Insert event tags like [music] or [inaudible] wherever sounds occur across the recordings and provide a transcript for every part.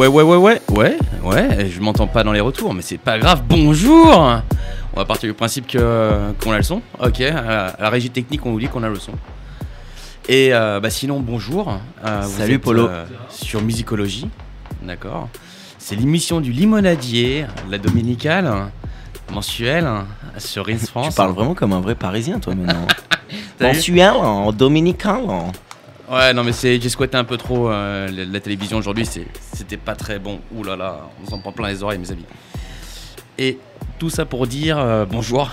Ouais, ouais, ouais, ouais, ouais, ouais, je m'entends pas dans les retours, mais c'est pas grave, bonjour On va partir du principe que, qu'on a le son. Ok, à la régie technique, on vous dit qu'on a le son. Et euh, bah, sinon, bonjour. Euh, vous Salut, êtes, Polo. euh, sur Musicologie, d'accord. C'est l'émission du limonadier, la dominicale, mensuelle, sur Rins France. Tu parles vraiment comme un vrai Parisien, toi, maintenant. [laughs] Mensuel, en dominical. en- Ouais, non, mais c'est, j'ai squatté un peu trop la, la télévision aujourd'hui, c'est, c'était pas très bon. Ouh là là, on s'en prend plein les oreilles, mes amis. Et tout ça pour dire euh, bonjour.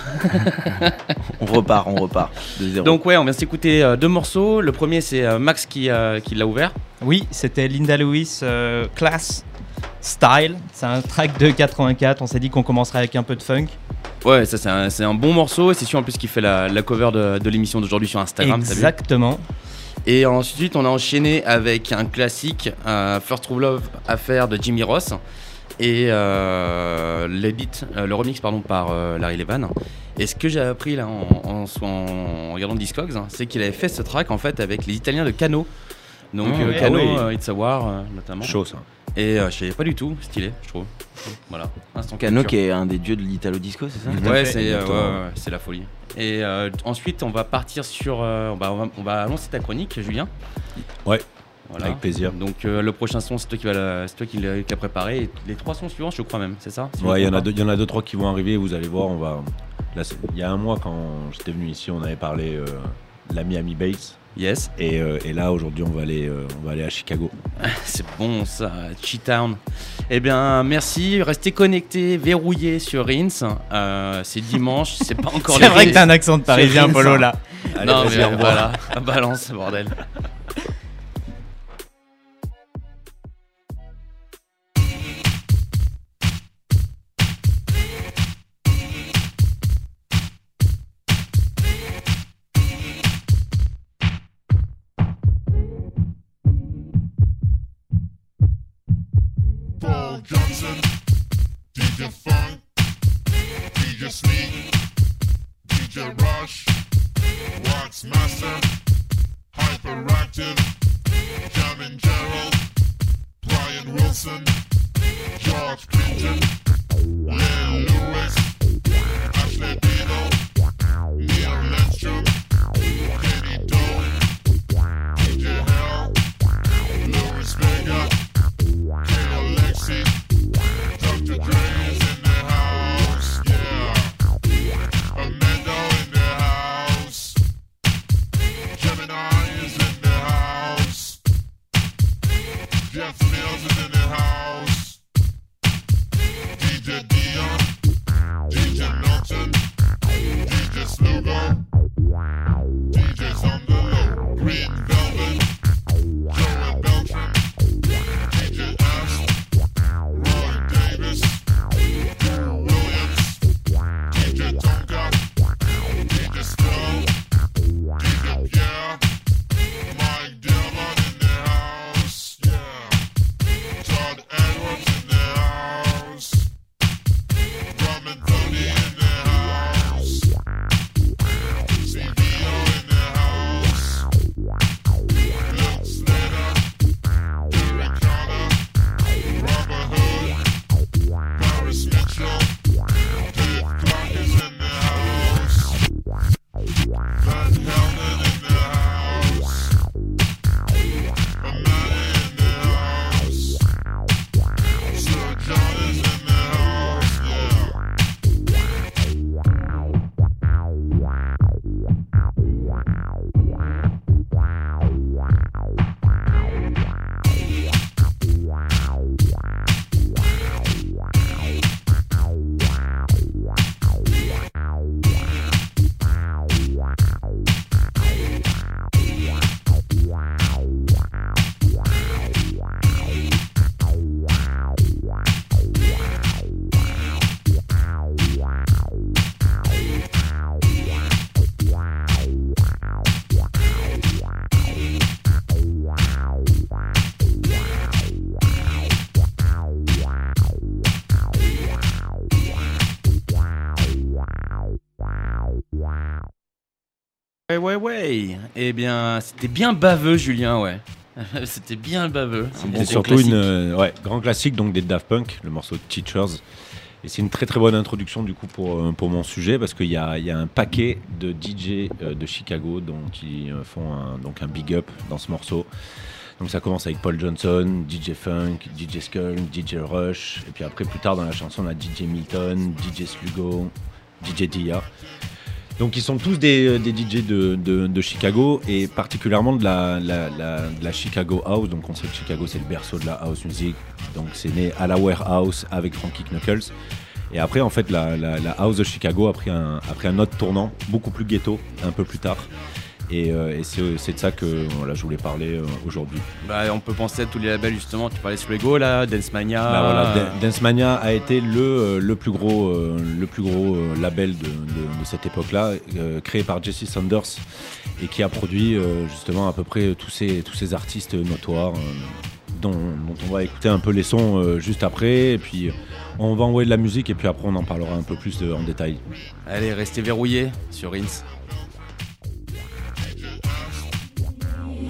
[laughs] On repart, on repart. De zéro. Donc, ouais, on vient de s'écouter euh, deux morceaux. Le premier, c'est euh, Max qui, euh, qui l'a ouvert. Oui, c'était Linda Lewis euh, Class Style. C'est un track de 84. On s'est dit qu'on commencerait avec un peu de funk. Ouais, ça, c'est un, bon morceau. Et c'est sûr en plus qu'il fait la, la cover de, de l'émission d'aujourd'hui sur Instagram. Exactement. Et ensuite, on a enchaîné avec un classique, euh, First True Love Affair de Jimmy Ross. Et euh, les beats, euh, le remix pardon, par euh, Larry Levan. Et ce que j'ai appris là en, en, en regardant Discogs, hein, c'est qu'il avait fait ce track en fait avec les Italiens de Cano. Donc Mmh, ah Cano, oui. It's a War notamment. Chaud ça. Et euh, je savais pas du tout, stylé, je trouve. Voilà. Instant Cano culture. qui est un des dieux de l'Italo Disco, c'est ça Ouais, c'est euh, exactement. ouais, ouais, c'est la folie. Et euh, ensuite, on va partir sur. euh, on, va, on, va, on va annoncer ta chronique, Julien. Ouais, Voilà. avec plaisir. Donc euh, le prochain son, c'est toi qui va la- c'est toi qui l'a qui l'a préparé. Et les trois sons suivants, je crois même, c'est ça Si Ouais, il y en a deux, il y en a deux trois qui vont arriver. Vous allez voir, on va. Il y a un mois quand j'étais venu ici, on avait parlé euh, de la Miami Bass. Yes, Et, euh, et là aujourd'hui, on va aller, euh, on va aller à Chicago. [laughs] c'est bon ça, Cheatown. Eh bien, merci. Restez connectés, verrouillés sur Rins. Euh, c'est dimanche, [laughs] c'est pas encore C'est vrai que t'as un accent de parisien, Polo, là. [laughs] Allez, Non, mais voilà, balance, bordel. Ouais, ouais, ouais. Eh bien, c'était bien baveux, Julien, ouais. [laughs] C'était bien baveux. C'est surtout une euh, ouais, grand classique donc des Daft Punk, le morceau Teachers. Et c'est une très très bonne introduction du coup pour, euh, pour mon sujet parce qu'il y y a un paquet de DJ euh, de Chicago dont ils font un, donc un big up dans ce morceau. Donc ça commence avec Paul Johnson, DJ Funk, DJ Skull, DJ Rush, et puis après plus tard dans la chanson on a DJ Milton, DJ Slugo, DJ Dia. Donc ils sont tous des, euh, des DJ de, Chicago et particulièrement de la, Chicago House. Donc on sait que Chicago c'est le berceau de la house music. Donc c'est né à la Warehouse avec Frankie Knuckles. Et après en fait la, house de Chicago a a pris un autre tournant, beaucoup plus ghetto, un peu plus tard. Et, euh, et c'est de ça que voilà, je voulais parler euh, aujourd'hui. Bah, on peut penser à tous les labels justement. Tu parlais de Swego là, Dance Mania. Bah voilà, Dance Mania a été le, euh, le plus gros, euh, le plus gros euh, label de, de- de cette époque-là, euh, créé par Jesse Sanders et qui a produit euh, justement à peu près tous ces, tous ces artistes notoires euh, dont, dont on va écouter un peu les sons euh, juste après. Et puis on va envoyer de la musique et puis après on en parlera un peu plus de- en détail. Allez, restez verrouillés sur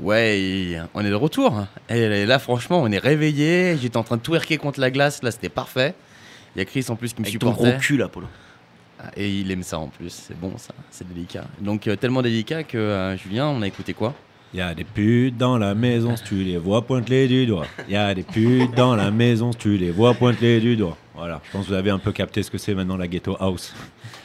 Ouais, on est de retour. Et là, franchement, on est réveillé. J'étais en train de twerker contre la glace. Là, c'était parfait. Il y a Chris en plus qui me Avec ton supportait. gros cul là, Polo. Ah, Et il aime ça en plus. C'est bon, ça. C'est délicat. Donc, euh, tellement délicat que euh, Julien, on a écouté quoi? Il y a des putes dans la maison, si tu les vois, pointe-les du doigt. Il y a des putes dans la maison, si tu les vois, pointe-les du doigt. Voilà, je pense que vous avez un peu capté ce que c'est maintenant la ghetto house. [laughs]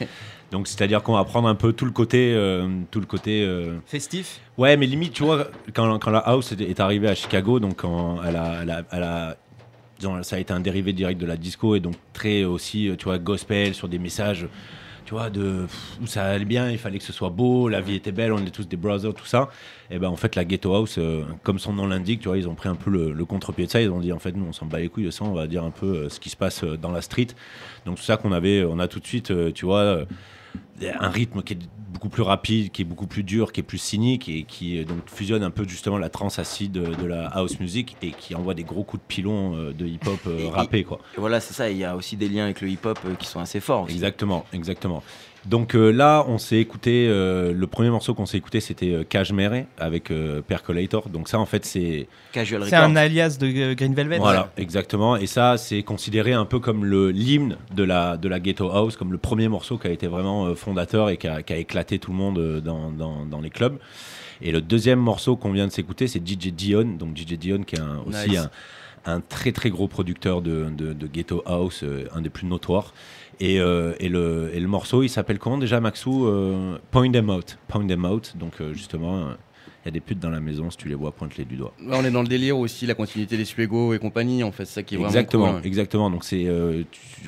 Donc c'est-à-dire qu'on va prendre un peu tout le côté, euh, tout le côté. euh, Festif Ouais, mais limite, tu vois, quand, quand la house est, arrivée à Chicago, donc quand elle a, elle a- elle a- disons, ça a été un dérivé direct de la disco et donc très aussi, tu vois, gospel sur des messages, tu vois, de pff, où ça allait bien, il fallait que ce soit beau, la vie était belle, on est tous des brothers, tout ça. Et ben en fait, la ghetto house, euh, comme son nom l'indique, tu vois, ils ont pris un peu le, le contre-pied de ça. Ils ont dit en fait, nous, on s'en bat les couilles de ça, on va dire un peu euh, ce qui se passe euh, dans la street. Donc c'est ça qu'on avait, on a tout de suite, tu vois. Un rythme qui est beaucoup plus rapide, qui est beaucoup plus dur, qui est plus cynique et qui euh, donc fusionne un peu justement la trance acide de, la house music et qui envoie des gros coups de pilon euh, de hip-hop euh, rappé quoi. Et voilà, c'est ça. Il y a aussi des liens avec le hip-hop qui sont assez forts. aussi. Exactement, exactement. Donc euh, là, on s'est écouté, euh, le premier morceau qu'on s'est écouté, c'était euh, Cashmere avec euh, Percolator. Donc ça, en fait, c'est Casual C'est un alias de euh, Green Velvet. Voilà, exactement. Et ça, c'est considéré un peu comme le l'hymne de la, de la Ghetto House, comme le premier morceau qui a été vraiment euh, fondateur et qui a, qui a éclaté tout le monde euh, dans, dans, dans les clubs. Et le deuxième morceau qu'on vient de s'écouter, c'est DJ Dion. Donc DJ Dion, qui est un- aussi Nice. un, un très très gros producteur de, de, de Ghetto House, euh, un des plus notoires. Et, euh, et, le, et le morceau, il s'appelle comment déjà, Maxou Euh, Point Them Out. Point Them Out. Donc euh, justement, euh, Il y a des putes dans la maison, si tu les vois, pointe-les du doigt. On est dans le délire aussi, la continuité des Suego et compagnie, en fait, c'est ça qui est Exactement, vraiment cool. exactement. Donc c'est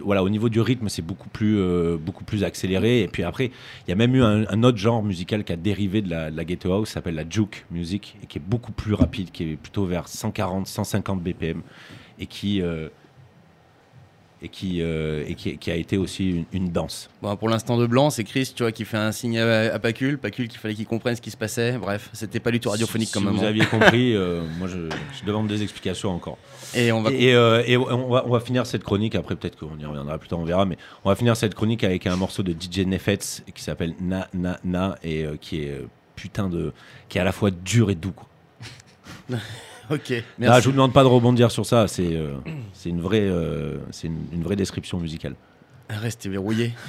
voilà au niveau du rythme, c'est beaucoup plus beaucoup plus accéléré. Et puis après, il y a même eu un, un autre genre musical qui a dérivé de la, de la ghetto house, qui s'appelle la juke music, et qui est beaucoup plus rapide, qui est plutôt vers 140, 150 BPM, et qui et qui euh, et qui, qui a été aussi une, une danse. Bon, pour l'instant de blanc, c'est Chris, tu vois, qui fait un signe à, à Pacul, Pacul qu'il fallait qu'il comprenne ce qui se passait. Bref, c'était pas du tout radiophonique si comme si vous aviez compris, [laughs] euh, moi je, je demande des explications encore. Et on va. Et, euh, et on, va, on va finir cette chronique, après peut-être qu'on y reviendra plus tard, on verra, mais on va finir cette chronique avec un morceau de DJ Nefetz qui s'appelle Na Na Na et qui est putain de. qui est à la fois dur et doux. Quoi. [laughs] [laughs] Ok, Là, merci. je vous demande pas de rebondir sur ça, c'est euh, c'est une, vraie, euh, c'est une, une vraie description musicale. Restez verrouillé. [laughs]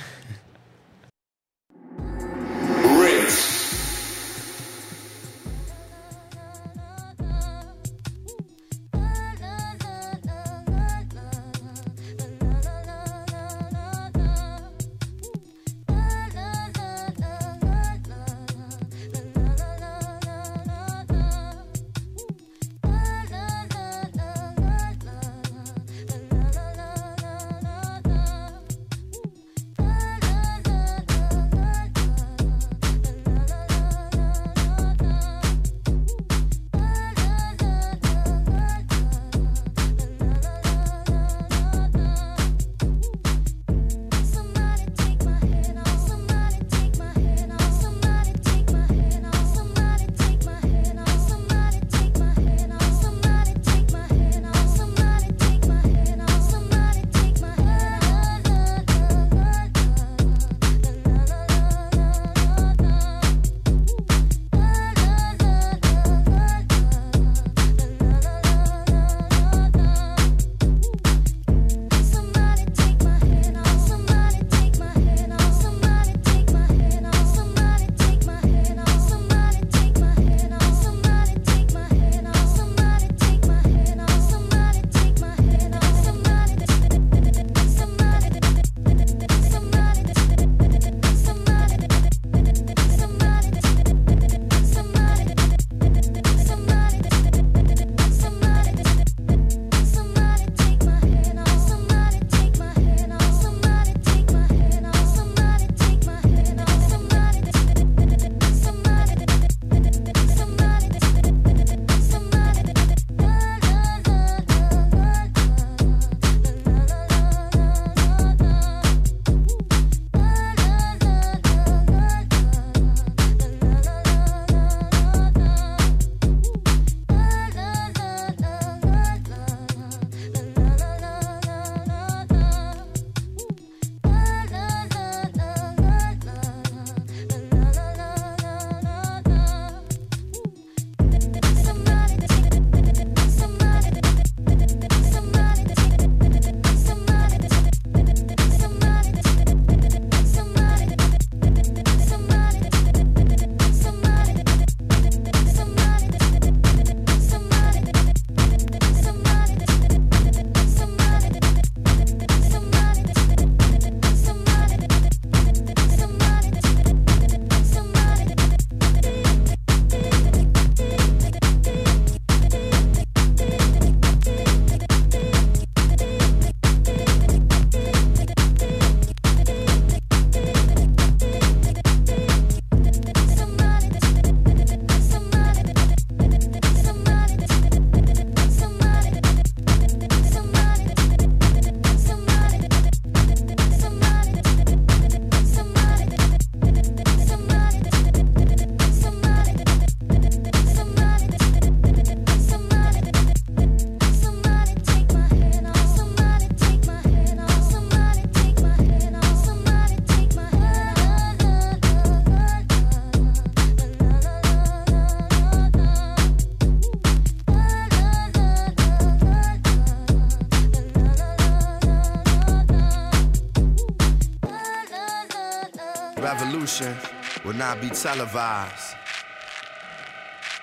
will not be televised.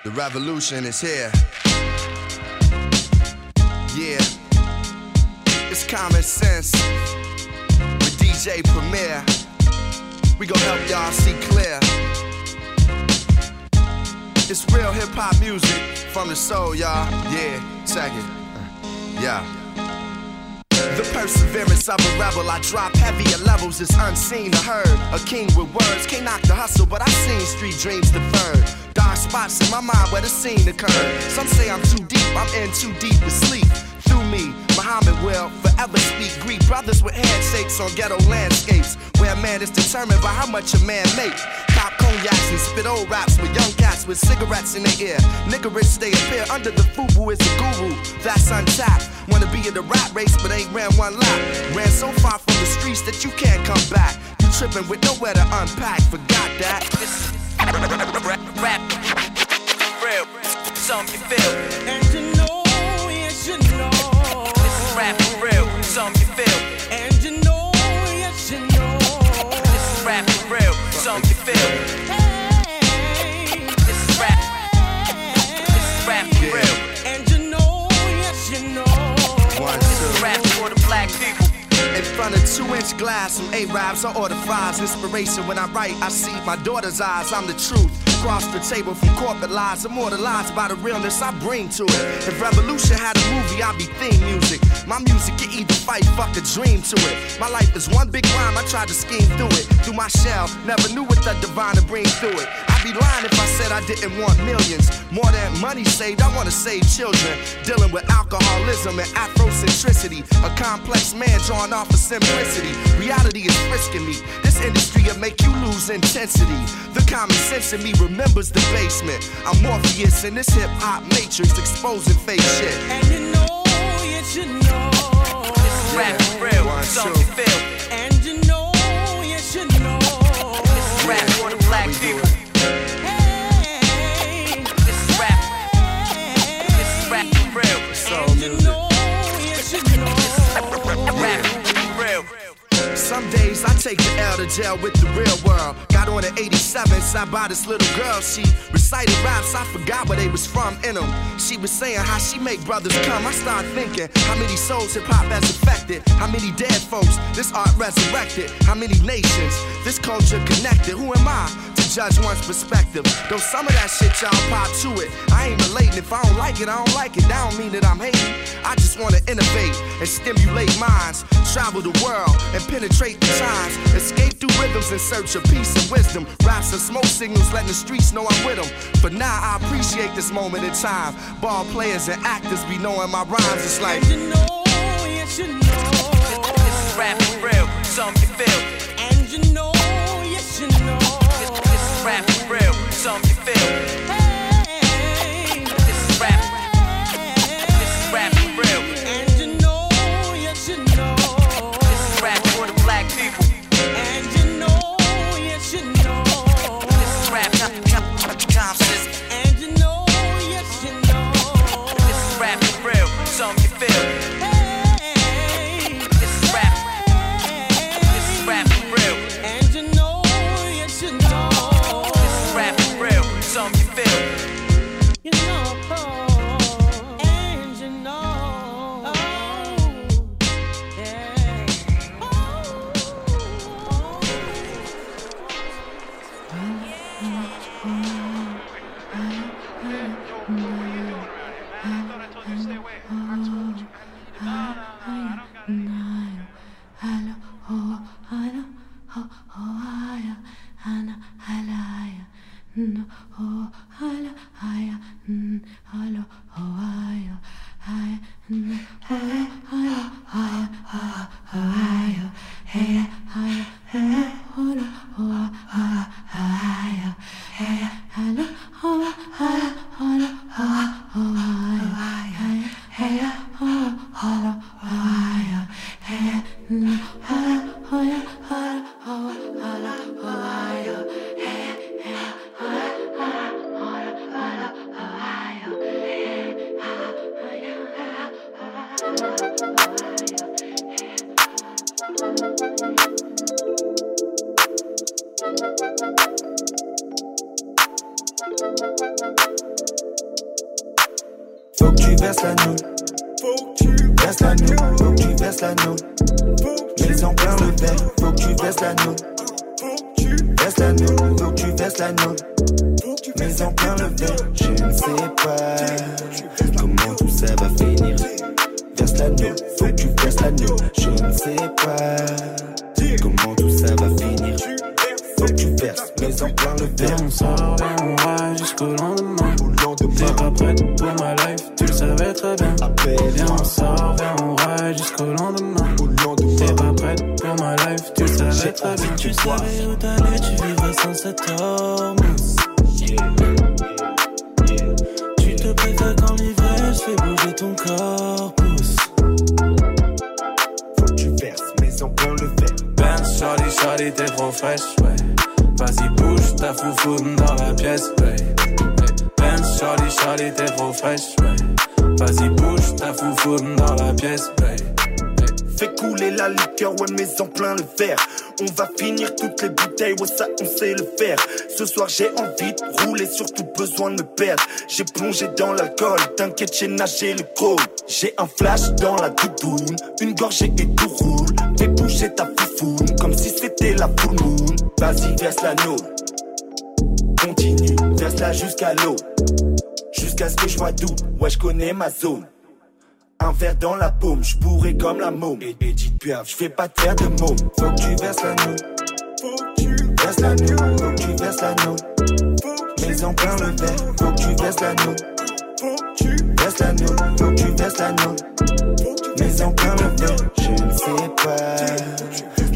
The revolution is here. Yeah, it's common sense. With DJ Premier, we gon' help y'all see clear. It's real hip hop music from the soul, y'all. Yeah, check it. Yeah. Perseverance of a rebel, I drop heavier levels, it's unseen to heard. A king with words, can't knock the hustle, but I seen street dreams deferred. Dark spots in my mind where the scene occurred. Some say I'm too deep, I'm in too deep to sleep. Through me, Muhammad will forever speak Greek. Brothers with handshakes on ghetto landscapes, where a man is determined by how much a man make. Cop cognacs and spit old raps with young cats with cigarettes in their ear. Niggerish they appear under the fubu is a guru. That's untapped. Wanna be in the rap race, but ain't ran one lap. Ran so far from the streets that you can't come back. You tripping with nowhere to unpack. Forgot that. Rap, real, some you feel. And you know, yes you know. Front of two inch glass, some A-Rabs, I order fries. Inspiration when I write, I see my daughter's eyes. I'm the truth. Across the table from corporate lies, immortalized by the realness I bring to it. If Revolution had a movie, I'd be theme music. My music, you either fight, fuck a dream to it. My life is one big rhyme, I tried to scheme through it. Through my shell, never knew what the divine to bring through it. I'd be lying if I said I didn't want millions. More than money saved, I wanna save children. Dealing with alcoholism and Afrocentricity. A complex man drawn off of simplicity. Reality is frisking me. This industry will make you lose intensity. The common sense in me remembers the basement. I'm Morpheus in this hip hop matrix, exposing fake shit. And you know, yes you know. This is rap real, One, two. you feel. Take the L to jail with the real world. Got on an 87, sat by this little girl. She recited raps, I forgot where they was from in them. She was saying how she make brothers come. I start thinking how many souls hip hop has affected. How many dead folks this art resurrected. How many nations this culture connected. Who am I judge one's perspective? Though some of that shit y'all pop to it. I ain't relating. If I don't like it, I don't like it. That don't mean that I'm hating. I just wanna innovate and stimulate minds. Travel the world and penetrate the times. Escape through rhythms in search of peace and wisdom. Raps and smoke signals letting the streets know I'm with them. For now, I appreciate this moment in time. Ball players and actors be knowing my rhymes. It's like, And you know, yes you know. This is rap for real, some you feel. Some you feel. Faut que tu verses la nouille. Faut que tu verses. Faut que tu verses. Ils ont plein le verre. Faut que tu verses la nouille. Faut que tu verses faut que tu verses la note. Mais en plein le verre, je ne sais pas comment tout ça va finir. Verse la note, faut que tu verses la j'ai envie de rouler, surtout besoin de me perdre. J'ai plongé dans l'alcool, t'inquiète, j'ai nagé le crawl. J'ai un flash dans la doudoune, une gorgée et tout roule. Fais bouger ta foufoune, comme si c'était la full moon. Vas-y, verse la note. Continue, verse-la jusqu'à l'eau. Jusqu'à ce que je vois d'où, ouais, je connais ma zone. Un verre dans la paume, je pourrais comme la môme. Et, et dites je fais pas de faire de môme. Faut que tu verses la note. Faut que tu verses la note. Faut que tu verses la note. Mais en plein le verre, faut que tu verses la note. Faut que tu verses la note. Faut que tu verses la note. Mais en plein le verre, je ne sais pas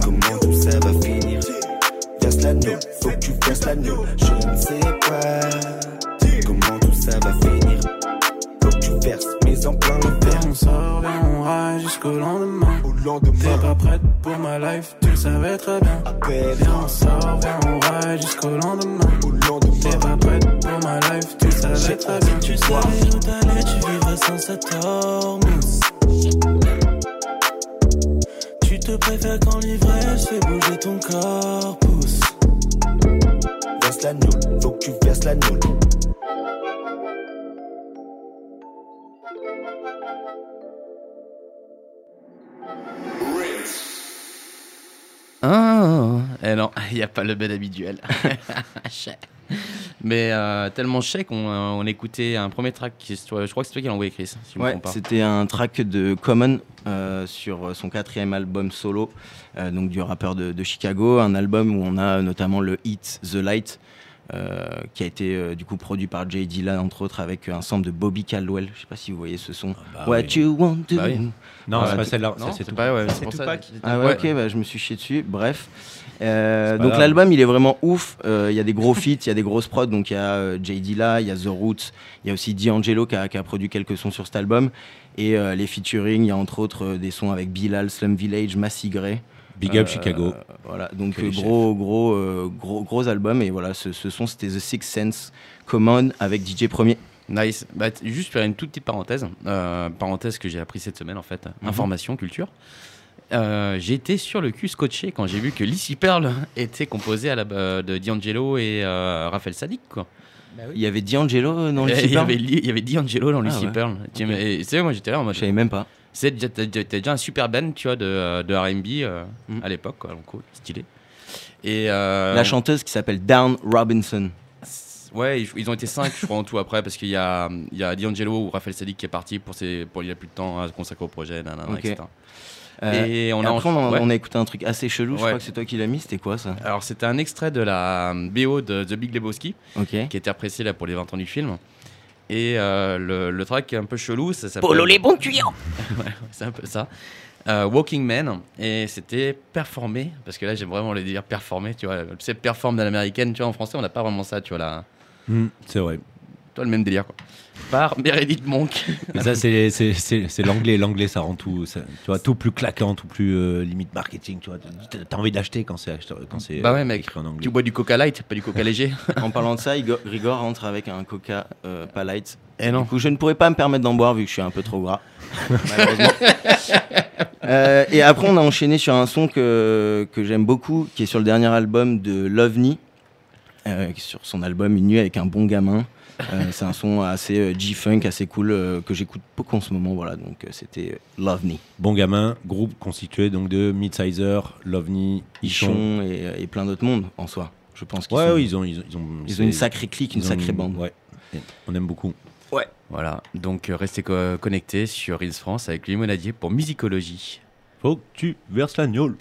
comment tout ça va finir. Verse la note, faut que tu verses la note. Je ne sais pas comment tout ça va finir. Faut que tu verses, en plein le verre. On sort, viens, on ride jusqu'au lendemain. T'es pas prête pour ma life, tu le savais très bien. Viens, on sort, viens, on ride jusqu'au lendemain. T'es pas prête pour ma life, tu le savais très bien. Tu savais où t'allais, tu vivrais sans cette hormone. Tu te préfères quand l'ivresse fait bouger ton corpus. Verse la note, faut que tu verses la note. Ah, eh non, [laughs] il n'y a pas le bel habituel. [laughs] Mais euh, tellement chèque, on, euh, on écoutait un premier track, qui, je crois que c'est toi qui l'as envoyé, Chris, si Ouais, c'était un track de Common euh, sur son quatrième album solo, euh, donc du rappeur de, de Chicago, un album où on a notamment le hit The Light, euh, qui a été euh, du coup produit par Jay Dilla entre autres avec un sample de Bobby Caldwell. Je sais pas si vous voyez ce son. bah What oui. you want to Bah oui. do? Non, c'est pas celle-là, c'est pas, ouais, C'est. Tupac. Ah ouais, Ouais. ok, bah, je me suis chié dessus. Bref. Euh, donc l'album il est vraiment ouf. Euh, Il y a des gros [laughs] feats, il y a des grosses prods. Donc il y a euh, Jay Dilla, il y a The Roots, il y a aussi D'Angelo qui a, qui a produit quelques sons sur cet album. Et euh, les featuring, il y a entre autres euh, des sons avec Bilal, Slum Village, Massy Gray. Big up Euh, Chicago. Voilà, donc euh, gros, gros, euh, gros, gros album. Et voilà, ce, ce son c'était The Six Sense Common avec DJ Premier. Nice. Bah, juste faire une toute petite parenthèse. Euh, parenthèse que j'ai appris cette semaine en fait. Mhm. Information, culture. Euh, été sur le cul scotché quand j'ai vu que Lissy Pearl [laughs] était composé à la, euh, de D'Angelo et euh, Raphaël Sadik. Quoi. Il y avait D'Angelo dans [laughs] le Et il, y avait, D'Angelo dans Ah ouais. Pearl. Tu sais, mais- Tu sais, moi j'étais là en mode. Je savais même pas. C'est déjà, un super band, tu vois, de, euh, de R&B euh, Mm. à l'époque. Donc, cool, stylé. Et euh, La chanteuse qui s'appelle Down Robinson. Ouais, ils, ils ont été 5 je crois en tout après parce qu'il y a, il y a D'Angelo ou Raphaël Sadik qui est parti pour, ses, pour il a plus de temps à se consacrer au projet, nanana, etc. Euh, et on et a après, on a, ouais. on a écouté un truc assez chelou. Je crois que c'est toi qui l'as mis. C'était quoi ça? Alors c'était un extrait de la BO de The Big Lebowski Ok. qui était apprécié là pour les 20 ans du film. Et euh, le, le track est un peu chelou, ça s'appelle... Polo les bons tuyaux. [laughs] ouais, c'est un peu ça. Euh, Walking Man et c'était performé parce que là j'aime vraiment le dire performer tu vois c'est performe de l'américaine tu vois en français on n'a pas vraiment ça tu vois là Hmm, c'est vrai. toi le même délire quoi par Meredith Monk Mais ça, c'est- c'est c'est- c'est l'anglais. L'anglais, ça rend tout, ça- tu vois, tout plus claquant, tout plus euh, limite marketing. Tu vois, T'as- envie d'acheter quand c'est quand c'est. bah ouais mec écrit en anglais. tu bois du Coca Light pas du Coca léger [laughs] En parlant de ça, Igor, Grigor rentre avec un Coca euh, pas light. et non Du coup, je ne pourrais pas me permettre d'en boire vu que je suis un peu trop gras. [laughs] malheureusement. Euh, et après, on a enchaîné sur un son que, que j'aime beaucoup, qui est sur le dernier album de Lovni, euh, sur son album Une nuit avec un bon gamin. Euh, c'est un son assez euh, G-funk, assez cool, euh, que j'écoute beaucoup en ce moment. Voilà, donc euh, c'était Love Me. Bon gamin, groupe constitué donc de Midsizer, Lovni, Ichon. Ichon et, et plein d'autres mondes en soi. Je pense qu'ils Ouais, sont- ouais, ils ont, ils ont, ils ont, Ils ont une sacrée clique, une sacrée bande. Ouais, on aime beaucoup. Ouais. Voilà, donc euh, restez co- connectés sur Reels France avec Limonadier pour Musicologie. Faut que tu verses la gnôle.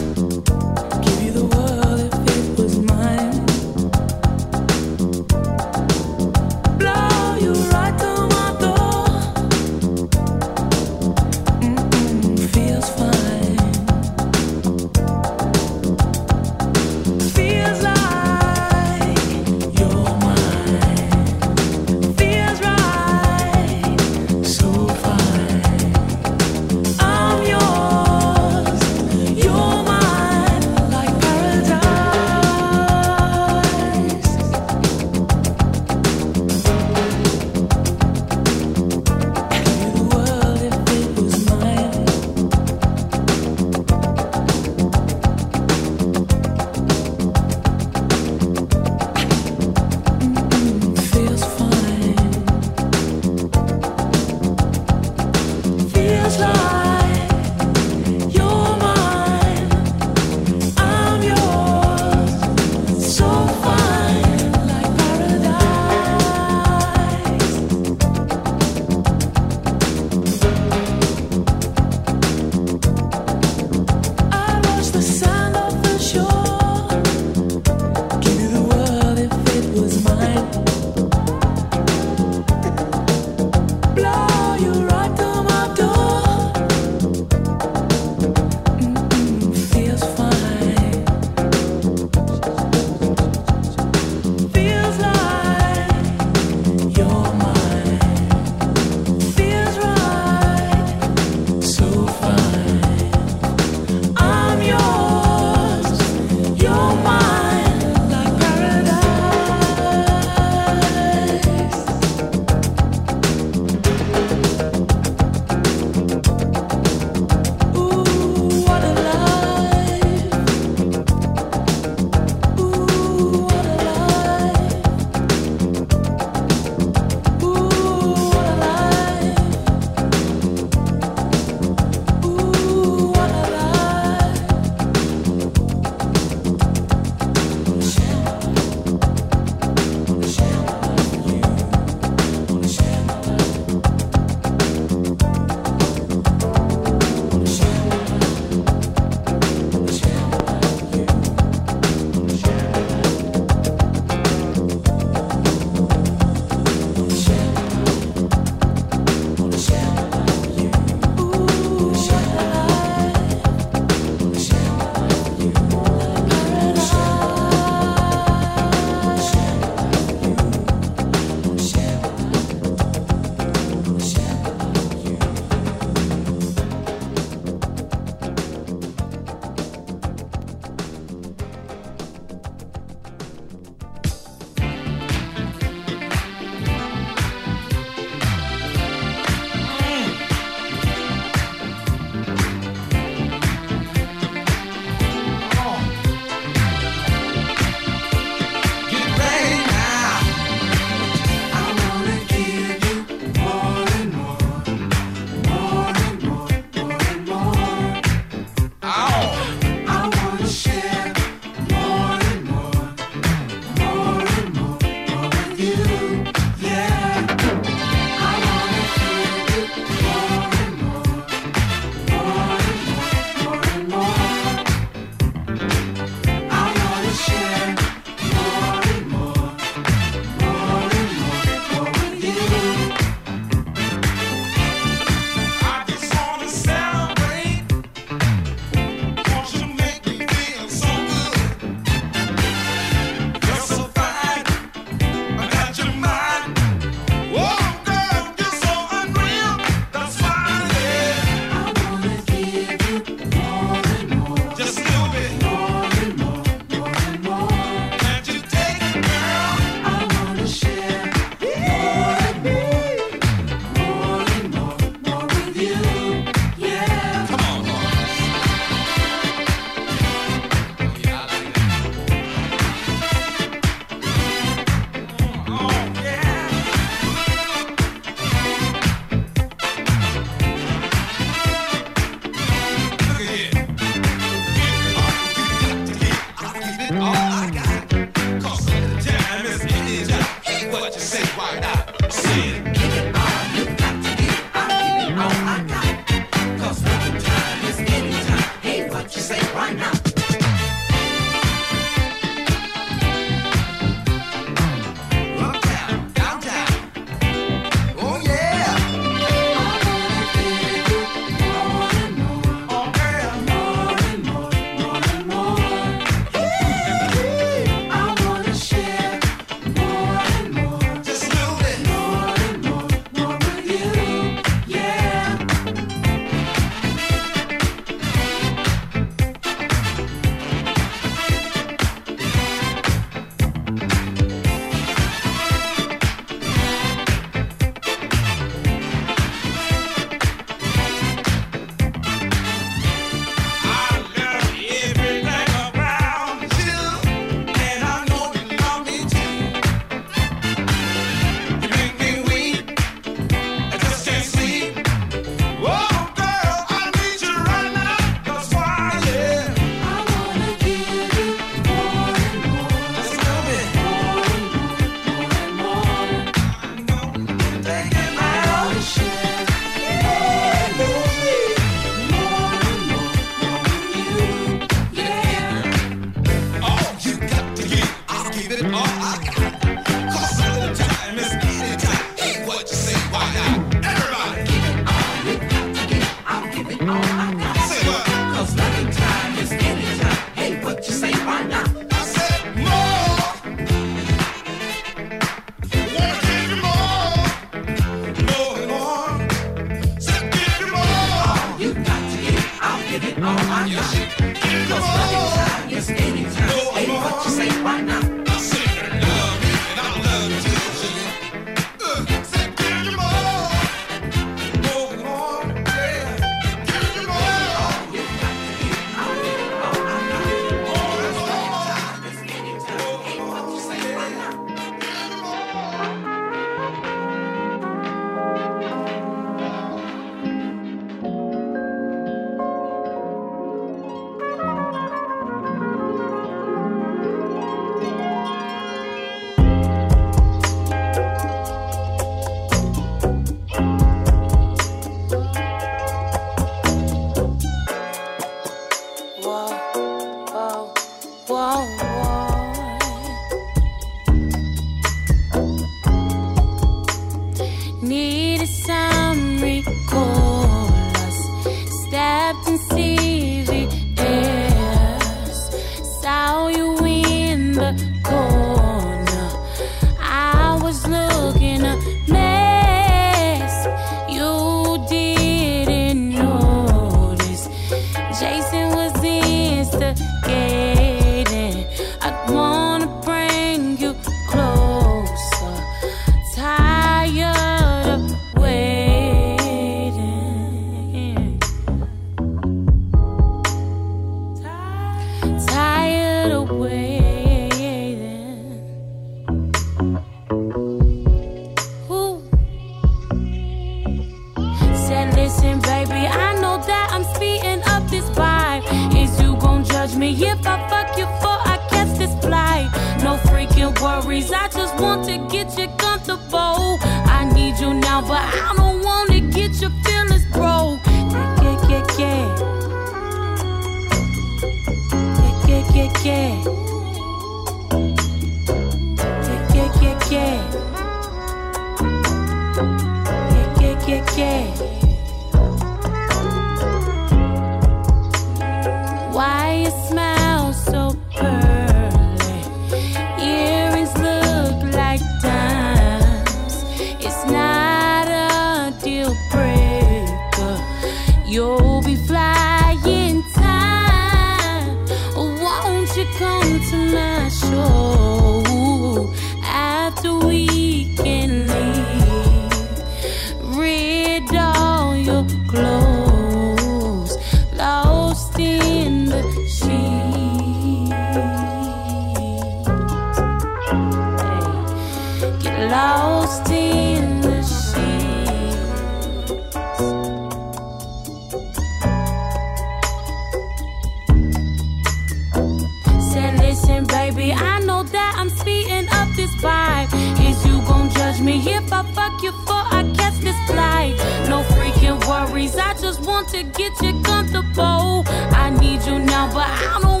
You now, but I don't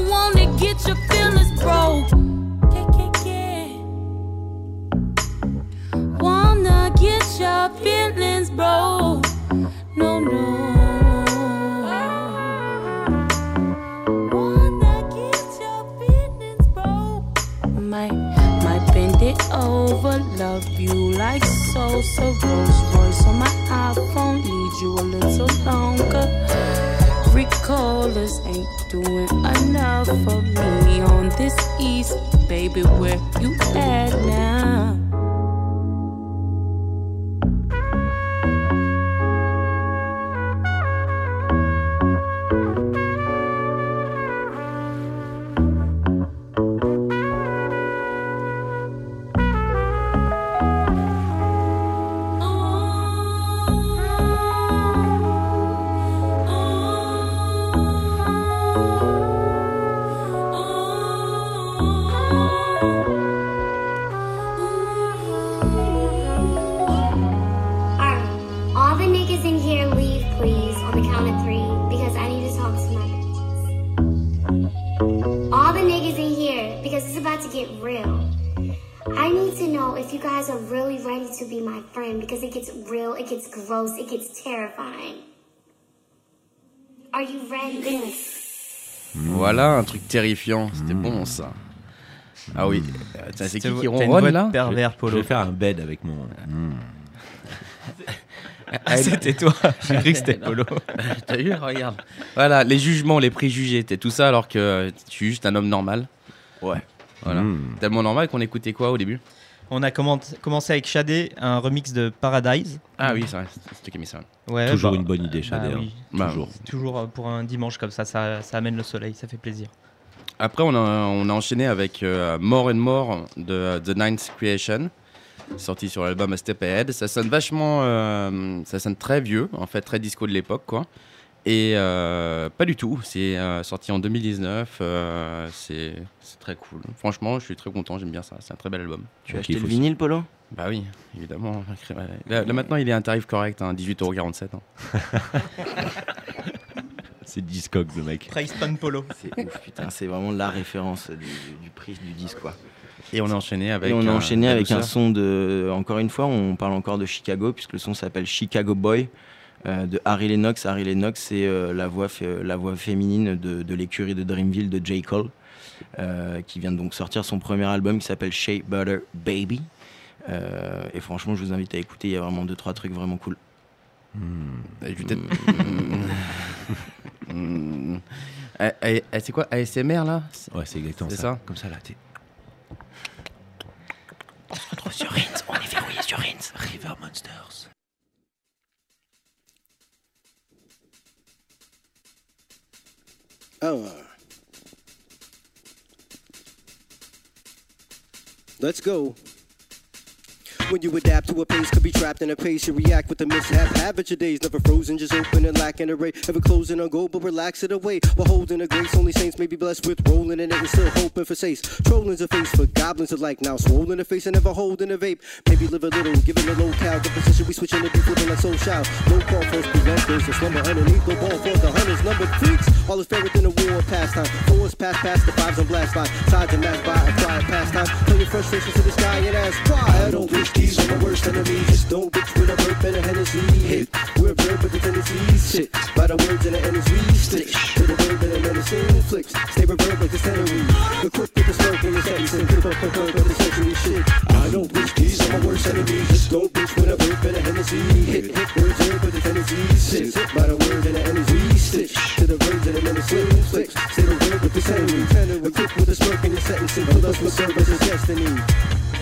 Voilà un truc terrifiant, c'était bon ça. Ah oui, tiens, c'est qui qui ronronne là pervers, Je Polo. vais faire un bed avec mon. Ah, c'était toi. [laughs] J'ai cru que c'était Polo. T'as vu, regarde. Voilà, les jugements, les préjugés, t'es tout ça alors que je suis juste un homme normal. Ouais. Voilà. Tellement normal qu'on écoutait quoi au début? On a commen- commencé avec Shadé, un remix de Paradise. Ah oui, c'est vrai, ça. Ouais, Toujours bah- une bonne idée, Shadé, bah hein. oui. Bah, Toujours. Toujours euh, pour un dimanche comme ça, ça, ça amène le soleil, ça fait plaisir. Après, on a, on a enchaîné avec euh, More and More de euh, The Ninth Creation, sorti sur l'album A Step Ahead. Ça sonne vachement, euh, ça sonne très vieux, en fait, très disco de l'époque, quoi. Et euh, pas du tout, c'est euh, sorti en 2019, euh, c'est c'est très cool. Franchement, je suis très content, j'aime bien ça, c'est un très bel album. Tu as acheté le vinyle, Polo Bah oui, évidemment. Là, là, maintenant, il est à un tarif correct, hein, 18,47€. hein. [laughs] C'est Discog, le mec. Price Pan Polo. C'est ouf, putain, c'est vraiment la référence du, du prix du disque, quoi. Et on a enchaîné avec. Et on a un- enchaîné avec un son de. Encore une fois, on parle encore de Chicago, puisque le son s'appelle Chicago Boy euh, de Harry Lennox. Harry Lennox, c'est euh, la, voix la voix féminine de, de l'écurie de Dreamville de J. Cole, euh, qui vient donc sortir son premier album qui s'appelle Shea Butter Baby. Euh, et franchement, je vous invite à écouter. Il y a vraiment deux, trois trucs vraiment cool. Et. [laughs] Eh, eh, eh, c'est quoi? ASMR là? Ouais, c'est exactement C'est ça. ça? Comme ça, là, t'es. On se retrouve sur Rins. On est verrouillé sur Rins. River Monsters. Oh. Let's go. When you adapt to a pace, could be trapped in a pace. You react with a mishap. Habit your days, never frozen, just open and lacking a ray. Ever closing on goal, but relax it away. While holding a grace, only saints may be blessed with rolling in it and still hoping for sace. Trolling's a face for goblins alike. Now swollen a face and never holding a vape. Maybe live a little, giving a low cow. The position we switching to be flipping like soul shout. No call for presenters, a slumber underneath the ball for the hunters. Numbered freaks, all is fair within a war pastime. Fours pass past the fives on blast line. Sides and match by a quiet pastime. Tell your frustrations to the sky and ask why. I don't wish these are my worst enemies. Just don't bitch with a burp and a Hennessy hit. We're blurred, but the tendencies sit. By the words and the energy stick. To the word that a menacing flicks. Stay reverb like the century. Equipped with the smoke in the sentence and grip up the curve of the century shit. I don't wish these are my worst enemies. Just don't bitch with a burp and a Hennessy hit. Words blurred, but the tendencies sit. By the words and the energy stitch. To the words and the menacing flicks. Stay reverb with the century. Equipped with the smoke in the sentence and grip up the curve of destiny.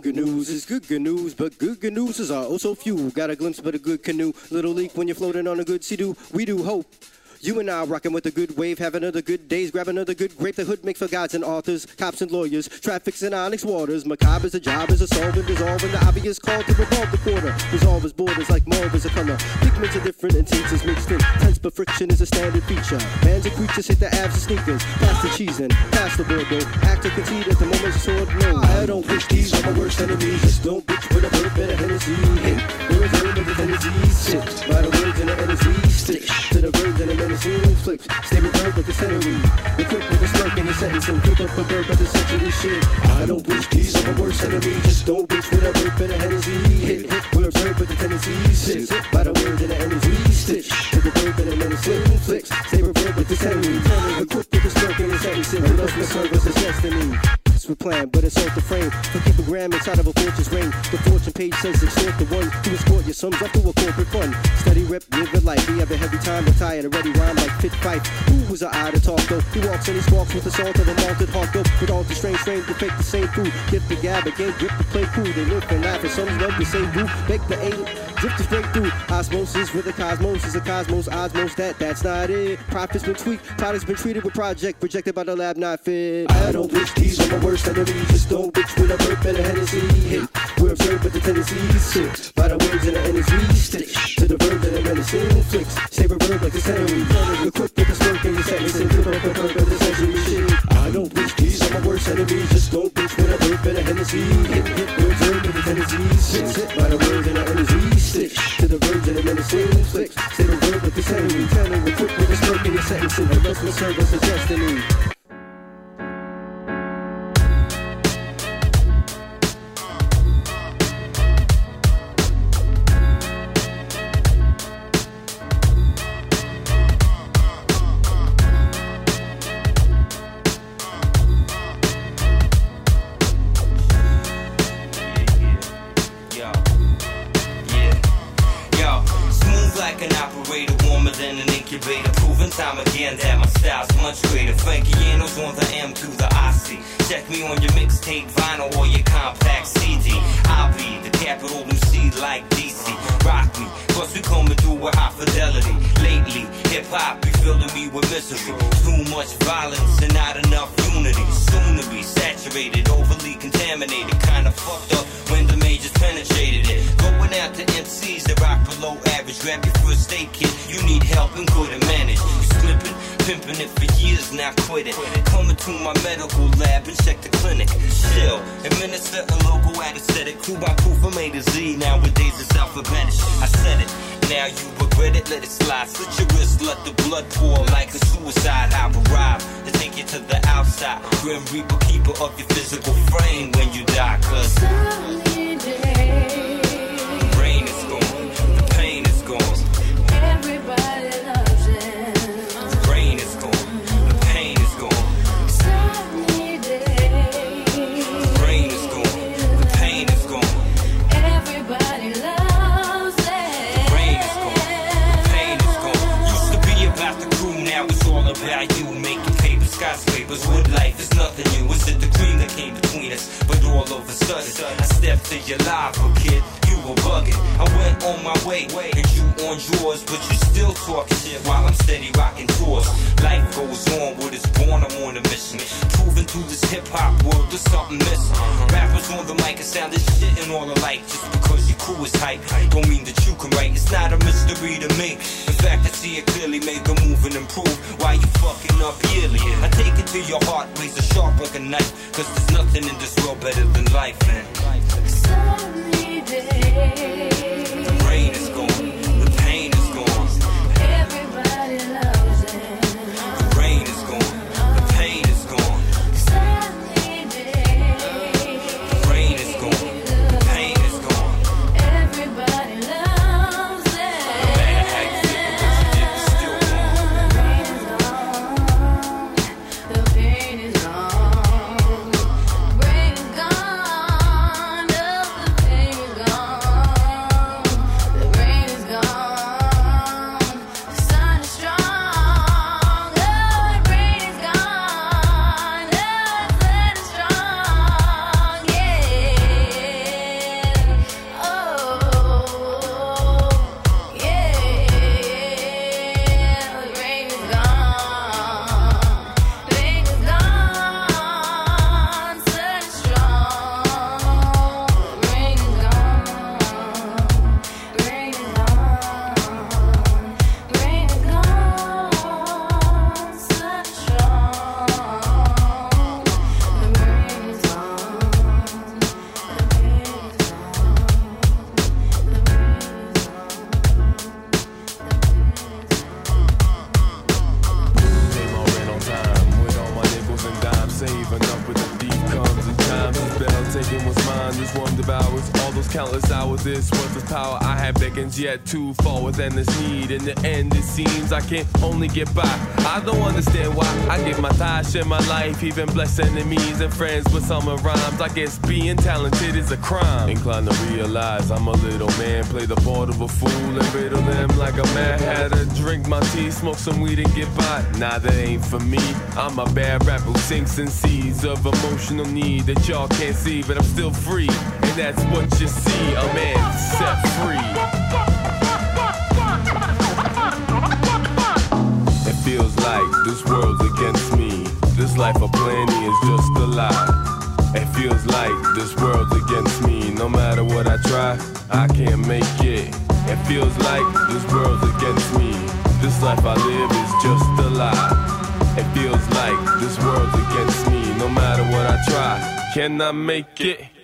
Good news is good good news, but good good news is oh so few. Got a glimpse but a good canoe, little leak when you're floating on a good sea doo. We do hope. You and I rocking with a good wave, have another good days, grab another good grape. The hood makes for gods and authors, cops and lawyers, traffics and onyx waters. Macabre is a job, is a solving, dissolving the obvious call to revolve the quarter. Resolve his borders like mauve is a color. Pigments are different and tints is mixed in. Tense but friction is a standard feature. Bands of creatures hit the abs of sneakers, past the cheese and past the Bordeaux. Actor concede at the moment sword no. I don't wish these are my worst enemies. Just don't bitch with a burp and a Hennessy hit. Words heard but the Hennessy sit. By the words and the energy stick. To the birds and the menacing flips. Stay reverb like a century. Equipped with a smirk in the sentence and keep up a burp of the century shit. I don't wish these are my worst enemies. Just don't bitch with a burp and a Hennessy hit. Words heard but the Tennessee sit. By the words and the energy stitch. To the bird and the menacing flicks. Reverb like the century. Equipped with a smirk in the sentence and keep up a serve as a destiny. It's with plan, but insult the frame. For keep a gram inside of a fortune's ring. The fortune page says extort the one who escort your sums up to a corporate fund. Steady rip, live it life. We have a heavy time, retired, already rhyme like fit fight. Who was an eye to talk though? He walks and he squawks with the salt of a malted hawk though. With all the strange frame to fake the same food. Gift the gab again, grip the play cool. They live and laugh and some love the same boo. Make the eight. Drift is break through osmosis with the cosmos is a cosmos osmos that that's not it. Profits been tweaked, products been treated with project projected by the lab not fit. I don't wish these are my worst enemies. Just don't bitch with a burp and a Hennessy. Hit. We're absurd with the Tennessee. Sick. By the words and the energy. Stick to the verb that I'm menacing. Flicks. Save a verb like a century. quick with the smirk and the sentence. And flip up a verb of the century. Shit. I don't wish these are my worst enemies. Just don't bitch with a burp and a Hennessy. Hit. We're absurd with the Tennessee. Sick. Sit. By the words and the energy. Stick to the verb that I'm menacing. Flicks. Save a verb like a century. Telling. quick, with the smirk and the sentence. And the restless service of destiny. even up with mind this one devours all those countless hours. This worthless power I have beckons yet to fall with endless need. In the end, it seems I can only get by. I don't understand why I give my thighs, share my life, even bless enemies and friends with summer rhymes. I guess being talented is a crime. Inclined to realize I'm a little man, play the part of a fool and riddle them like a mad hatter. Drink my tea, smoke some weed and get by. Nah, that ain't for me. I'm a bad rapper who sinks in seas of emotional need that y'all can't see, but I'm still free free, and that's what you see a man set free. It feels like this world's against me. This life of planning is just a lie. It feels like this world's against me. No matter what I try, I can't make it. It feels like this world's against me. This life I live is just a lie. It feels like this world's against me. No matter what I try, can I make it?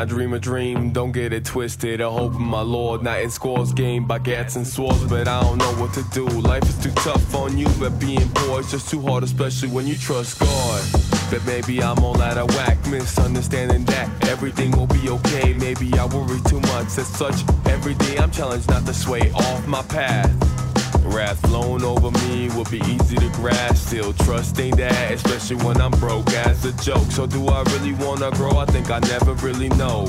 I dream a dream. Don't get it twisted. I hope my lord, not in scores game by gats and swords, but I don't know what to do. Life is too tough on you, but being poor is just too hard, especially when you trust God. But maybe I'm all out of whack, misunderstanding that everything will be okay. Maybe I worry too much. As such, every day I'm challenged not to sway off my path. Wrath flown over me would be easy to grasp. Still trusting that, especially when I'm broke as a joke. So do I really wanna grow? I think I never really know.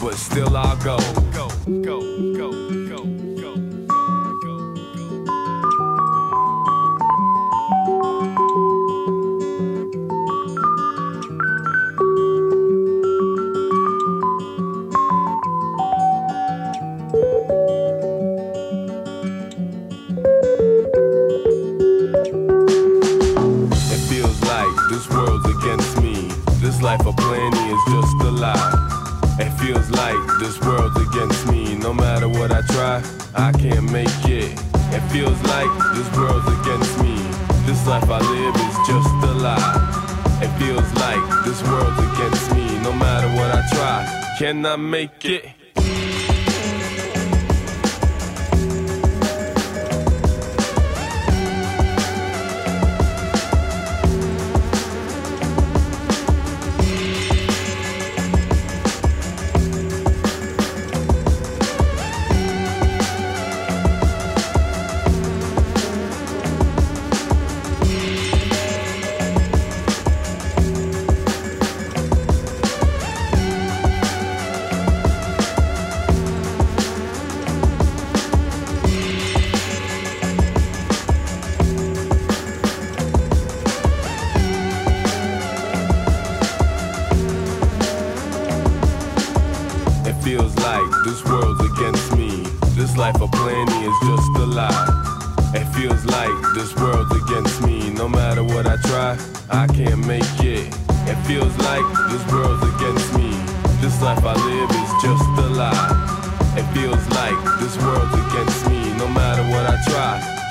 But still I'll. Go, go, go, go, go. This life of plenty is just a lie. It feels like this world's against me. No matter what I try, I can't make it. It feels like this world's against me. This life I live is just a lie. It feels like this world's against me. No matter what I try, can I make it?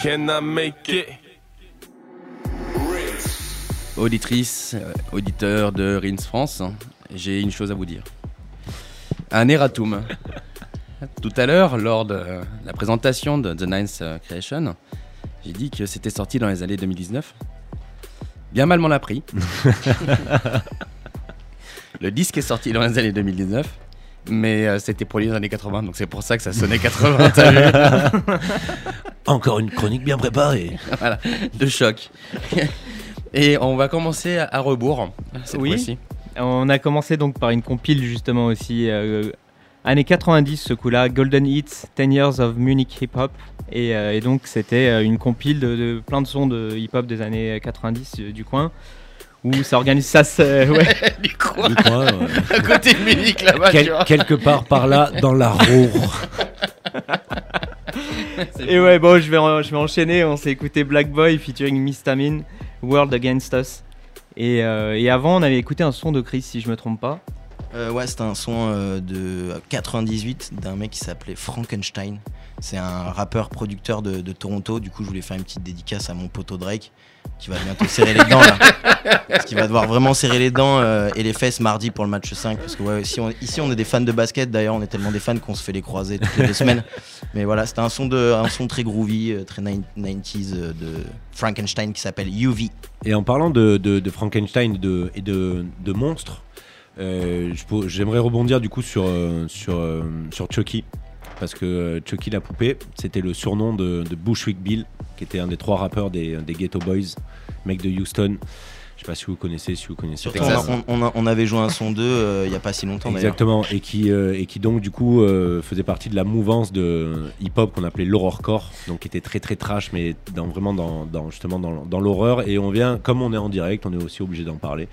Can I make it? Auditrice, euh, auditeur de Rins France, j'ai une chose à vous dire. Un erratum. [laughs] Tout à l'heure, lors de la présentation de The Ninth Creation, j'ai dit que c'était sorti dans les années 2019. Bien mal m'en a pris. [laughs] Le disque est sorti dans les années 2019, mais euh, c'était pour les années 80, donc c'est pour ça que ça sonnait [laughs] 80. Encore une chronique bien préparée. [laughs] voilà, de choc. Et on va commencer à, à rebours cette Oui. fois-ci. On a commencé donc par une compile justement aussi euh, années 90 ce coup-là, Golden Hits, 10 Years of Munich Hip Hop. Et, euh, et donc c'était euh, une compile de, de plein de sons de hip hop des années 90 euh, du coin. Où ça organise ça, c'est- ouais. [laughs] du coin. Du coin, ouais. [laughs] À côté de Munich là-bas. Quel- quelque part par là, dans la Roure. [laughs] Et ouais, bon, je vais, en- je vais enchaîner. On s'est écouté Black Boy featuring Mistamine, World Against Us. Et, euh, et avant, on avait écouté un son de Chris, si je me trompe pas. Euh, ouais, c'était un son euh, de 98 d'un mec qui s'appelait Frankenstein. C'est un rappeur producteur de, Toronto. Du coup, je voulais faire une petite dédicace à mon poteau Drake qui va bientôt serrer les dents là. Parce qu'il va devoir vraiment serrer les dents euh, et les fesses mardi pour le match 5. Parce que ici, on, est des fans de basket. D'ailleurs, on est tellement des fans qu'on se fait les croiser toutes les semaines. Mais voilà, c'était un son, de, un son très groovy, euh, très 90s euh, de Frankenstein qui s'appelle UV. Et en parlant de, Frankenstein et de, de, monstres, euh, j'aimerais rebondir du coup sur, euh, euh, Chucky. Parce que euh, Chucky la poupée, c'était le surnom de, Bushwick Bill, qui était un des trois rappeurs des Ghetto Boys, mec de Houston. Pas si vous connaissez, si vous connaissez. Surtout, on, on- avait joué un son d'eux euh, il y a pas si longtemps. Exactement, et qui, euh, et qui donc du coup euh, faisait partie de la mouvance de hip-hop qu'on appelait l'horrorcore, donc qui était très très trash, mais dans, vraiment dans, dans- justement dans, dans l'horreur. Et on vient, comme on est en direct, on est aussi obligé d'en parler.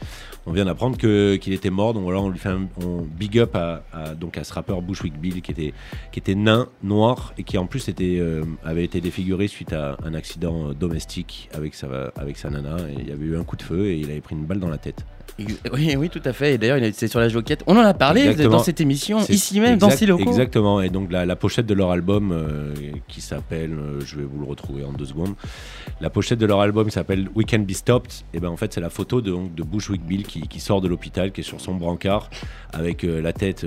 On vient d'apprendre que qu'il était mort, donc voilà, on lui fait un on big up à, à- donc à ce rappeur Bushwick Bill qui était qui était nain, noir et qui en plus était avait été défiguré suite à un accident domestique avec sa avec sa nana. Et il y avait eu un coup de feu et il avait pris une balle dans la tête. Oui, oui, tout à fait. Et d'ailleurs, il est- c'est sur la joquette. On en a parlé Exactement. dans cette émission, ici même, dans ces locaux. Exactement. Et donc la, la pochette de leur album euh, qui s'appelle, euh, je vais vous le retrouver en deux secondes. La pochette de leur album s'appelle We Can Be Stopped. Et ben en fait c'est la photo de, donc, de Bushwick Bill qui, qui sort de l'hôpital, qui est sur son brancard avec euh, la tête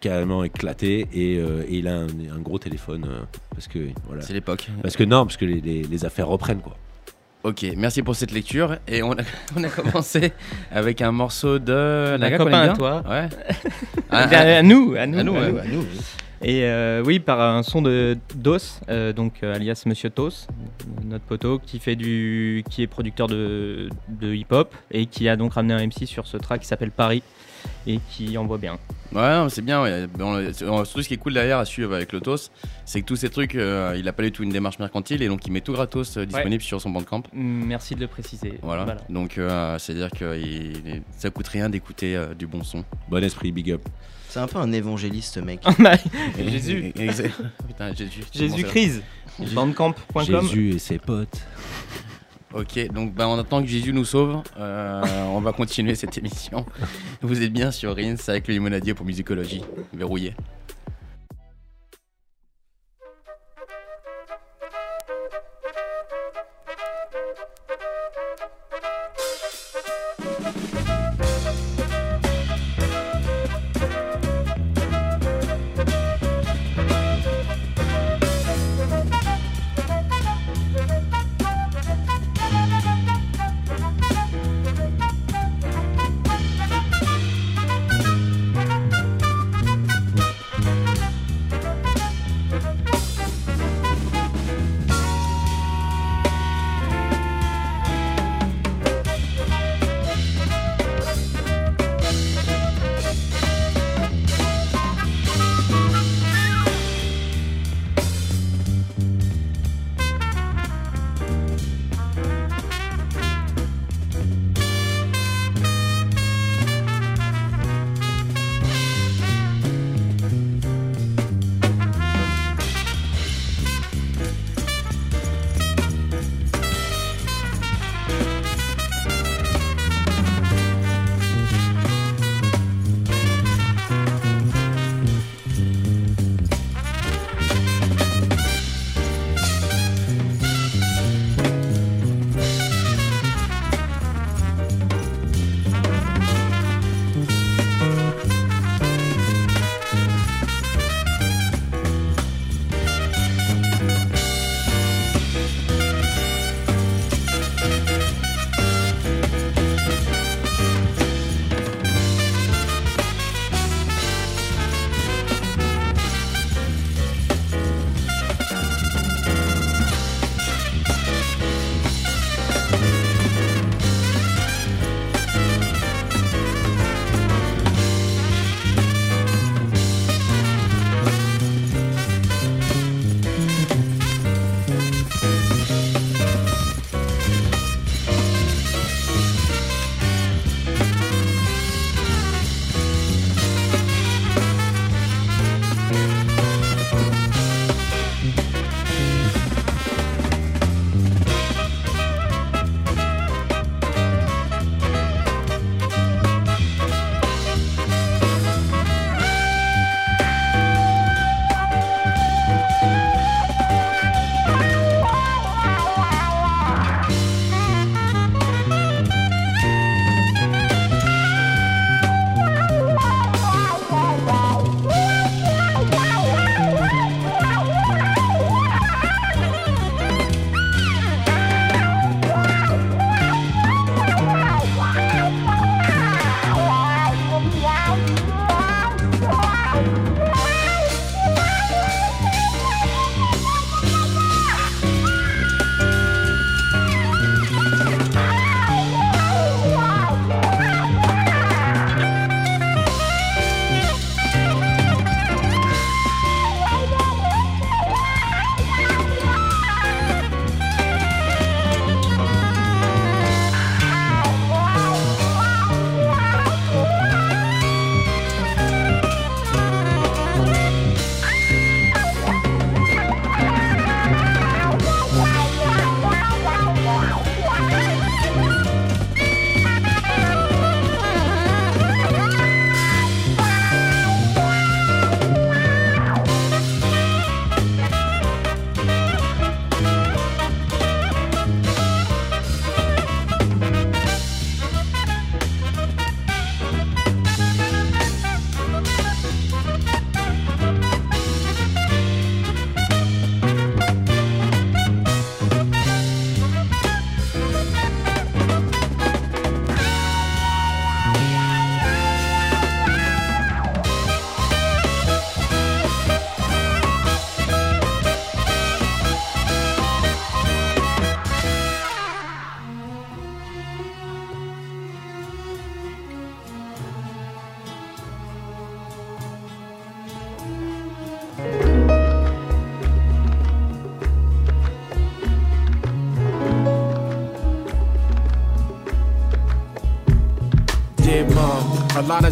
carrément éclatée et, et il a un, un gros téléphone parce que voilà. C'est l'époque. Parce que non, parce que les, les- les affaires reprennent quoi. Ok, merci pour cette lecture. Et on a, [laughs] on a commencé avec un morceau de. Qu'on copain à toi. Ouais. [laughs] à, à nous, à nous, À nous, à nous. à nous. Et euh, oui, par un son de Dos, euh, donc euh, alias Monsieur Tos, notre poteau, qui fait du, qui est producteur de, de hip-hop et qui a donc ramené un MC sur ce track qui s'appelle Paris et qui envoie bien. Ouais, c'est bien. ouais. Surtout ce qui est cool derrière à suivre avec le TOS, c'est que tous ces trucs, euh, il a pas du tout une démarche mercantile et donc il met tout gratos euh, disponible sur son bandcamp. Mm, Merci de le préciser. Voilà. Donc euh, c'est-à-dire que il- ça coûte rien d'écouter euh, du bon son. Bon esprit, big up. C'est un peu un évangéliste, ce mec. [laughs] Jésus. [laughs] Putain, Jésus. Jésus Christ. Bandcamp.com. Jésus et ses potes. Ok, donc bah, en attendant que Jésus nous sauve, euh, on va continuer cette [laughs] émission. Vous êtes bien sur Rins avec le limonadier pour musicologie. Verrouillé.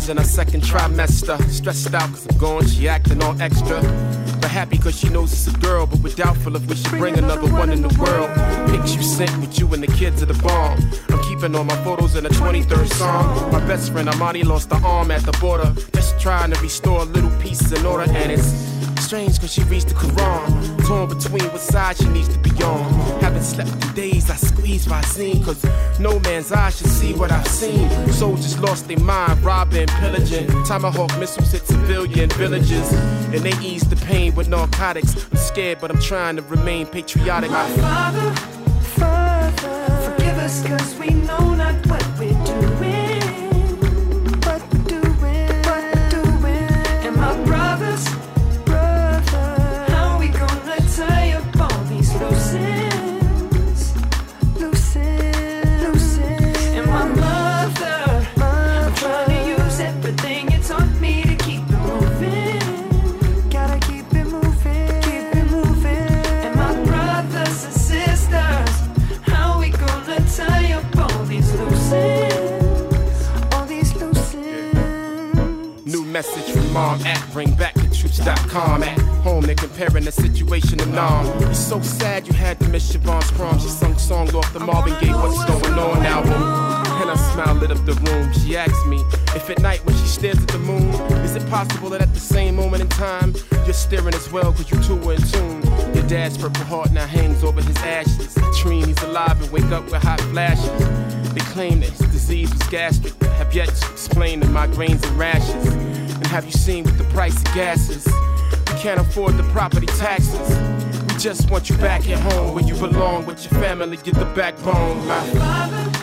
In her second trimester. Stressed out cause I'm gone, she acting all extra. But happy cause she knows it's a girl, but we're doubtful if we should bring another one in the world. Pics you sent with you and the kids at the bomb. I'm keeping all my photos in the 23rd song. My best friend Amani lost her arm at the border. Just trying to restore a little peace in order, and it's strange cause she reads the Quran. Torn between what side she needs to be on. Haven't slept in days, I squeeze Visine cause no man's eye should see what I've seen. Soldiers lost their mind, robbing, pillaging. Tomahawk missiles hit civilian villages, and they ease the pain with narcotics. I'm scared, but I'm trying to remain patriotic. I Father, Father, forgive us cause we know not what if at night when she stares at the moon, is it possible that at the same moment in time, you're staring as well because you two were in tune? Your dad's purple heart now hangs over his ashes. Dream he's alive and wake up with hot flashes. They claim that his disease was gastric, have yet to explain the migraines and rashes. And have you seen with the price of gases? We can't afford the property taxes. We just want you back at home where you belong with your family, you're the backbone. My Father,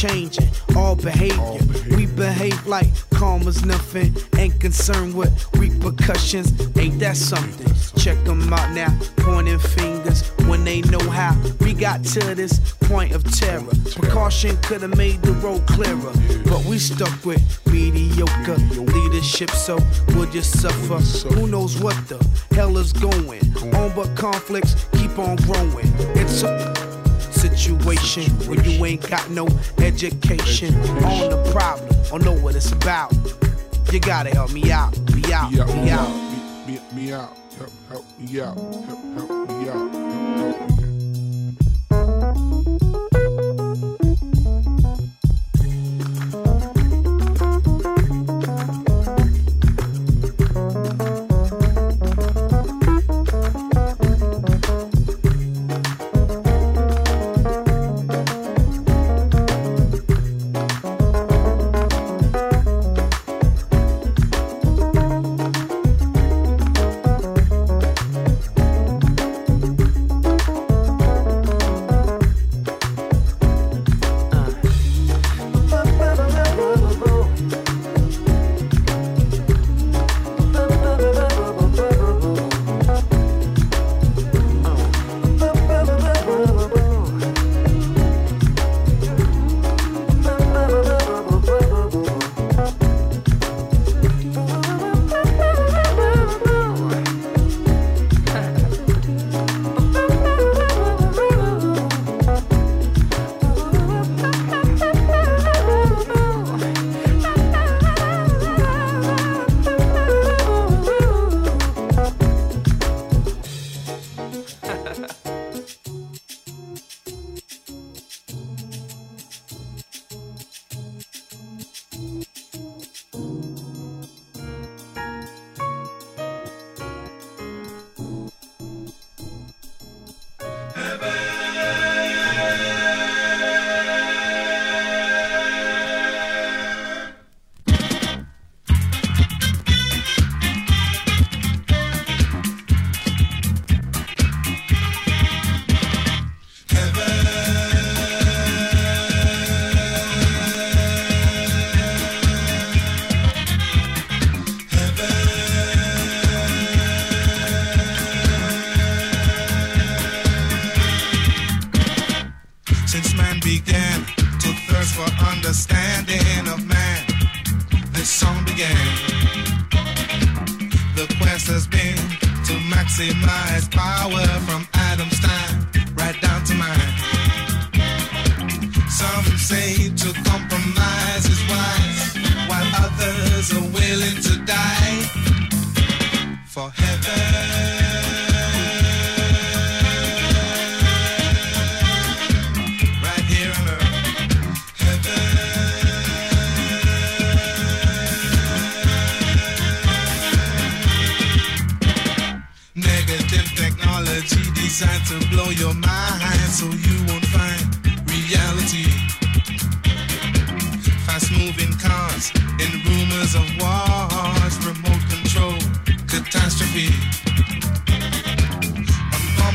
cause we ain't changing all behavior. We behave like calm karma's nothing, ain't concerned with repercussions. Ain't that something? Check them out now, pointing fingers when they know how. We got to this point of terror. Precaution could have made the road clearer, but we stuck with mediocre leadership, so we'll just suffer. Who knows what the hell is going on, but conflicts keep on growing. It's a situation where you ain't got no education on the problem or know what it's about. You gotta help me out, me out, me out. Me, me, me out. Help, help me out. Help, help me out.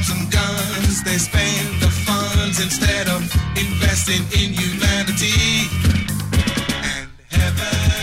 Bombs and guns, they spend the funds instead of investing in humanity. And right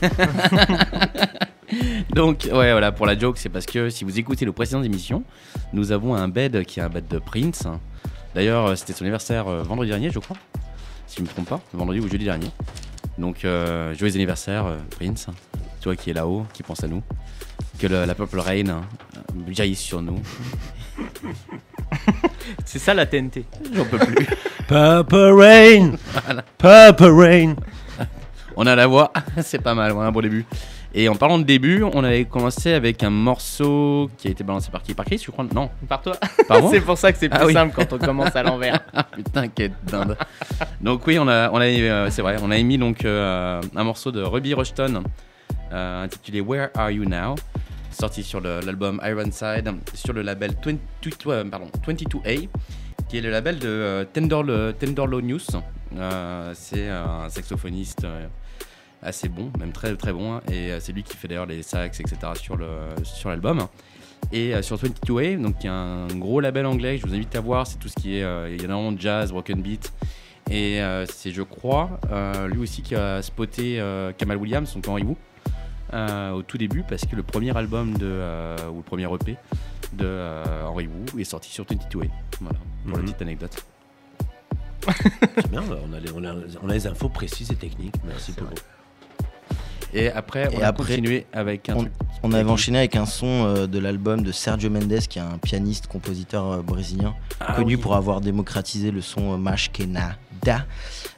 [laughs] Donc, ouais, voilà, pour la joke, c'est parce que si vous écoutez nos précédentes émissions, nous avons un bed qui est un bed de Prince. D'ailleurs, euh, c'était son anniversaire euh, vendredi dernier, je crois. Si je me trompe pas, vendredi ou jeudi dernier. Donc, euh, joyeux anniversaire, euh, Prince. Toi qui es là-haut, qui pense à nous. Que le- la Purple Rain euh, jaillisse sur nous. C'est ça la TNT. J'en peux plus. Purple Rain. [laughs] Purple Rain On a la voix, [laughs] c'est pas mal, ouais, un bon début. Et en parlant de début, on avait commencé avec un morceau qui a été balancé par qui? Par Chris, je crois? Non. Par toi. [laughs] C'est pour ça que c'est plus Ah oui. simple quand on commence à l'envers. [laughs] Ah, Putain, quelle dinde. donc oui, on a, on a, euh, c'est vrai, on a émis donc euh, un morceau de Ruby Rushton euh, intitulé Where Are You Now, sorti sur l'album Ironside sur le label 20 euh, pardon, 22A, qui est le label de Tenderlo, News. C'est un saxophoniste assez bon, même très très bon. hein. Et euh, c'est lui qui fait d'ailleurs les sax, etc. sur le sur l'album. Et euh, sur 22 Wave, donc y a un gros label anglais que je vous invite à voir. C'est tout ce qui est, euh, il y a énormément de jazz, broken beat. Et euh, c'est, je crois, euh, lui aussi qui a spoté euh, Kamal Williams, donc Henry Wu, euh, au tout début, parce que le premier album de, euh, ou le premier EP de euh, Henry Wu est sorti sur 22 Wave. Voilà, pour la Mhm. petite anecdote. [laughs] C'est bien, on a, les, on, a, on a les infos précises et techniques. Merci Polo. Et après, on Et a après, continué avec un on, truc. on avait enchaîné avec un son euh, de l'album de Sergio Mendes, qui est un pianiste, compositeur euh, brésilien, Ah connu oui. pour avoir démocratisé le son euh, Mash que Nada.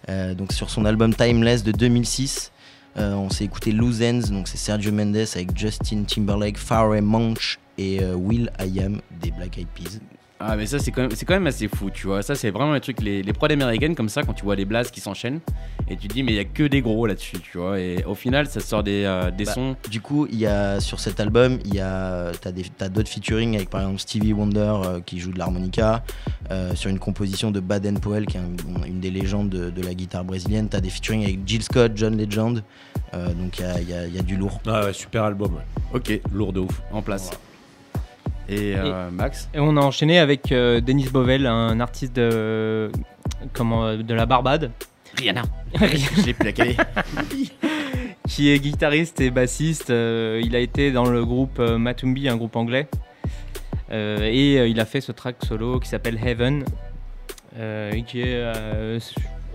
Euh, donc sur son album Timeless de 2006, euh, on s'est écouté Loose Ends, donc c'est Sergio Mendes avec Justin Timberlake, Pharrell Monch et euh, Will I Am des Black Eyed Peas. Ah mais ça c'est quand même c'est quand même assez fou tu vois ça c'est vraiment le truc les, les prods américaines comme ça quand tu vois les blasts qui s'enchaînent et tu te dis mais il y a que des gros là-dessus tu vois et au final ça sort des, euh, des Bah, sons Du coup, il y a sur cet album, il y a t'as des t'as d'autres featuring avec par exemple Stevie Wonder euh, qui joue de l'harmonica euh, sur une composition de Baden Powell qui est un- une des légendes de, de la guitare brésilienne. T'as des featuring avec Jill Scott, John Legend. Euh, donc il y a, il y a- il y a du lourd. Ah ouais, super album. ouais. ok Lourd de ouf. en place et, euh, Max Et on a enchaîné avec euh, Denis Bovel, un artiste de, comment, de la Barbade. Rihanna je l'ai plus la calé [laughs] qui est guitariste et bassiste. euh, il a été dans le groupe euh, Matumbi, un groupe anglais. Euh, et euh, il a fait ce track solo qui s'appelle Heaven, euh, et qui est euh,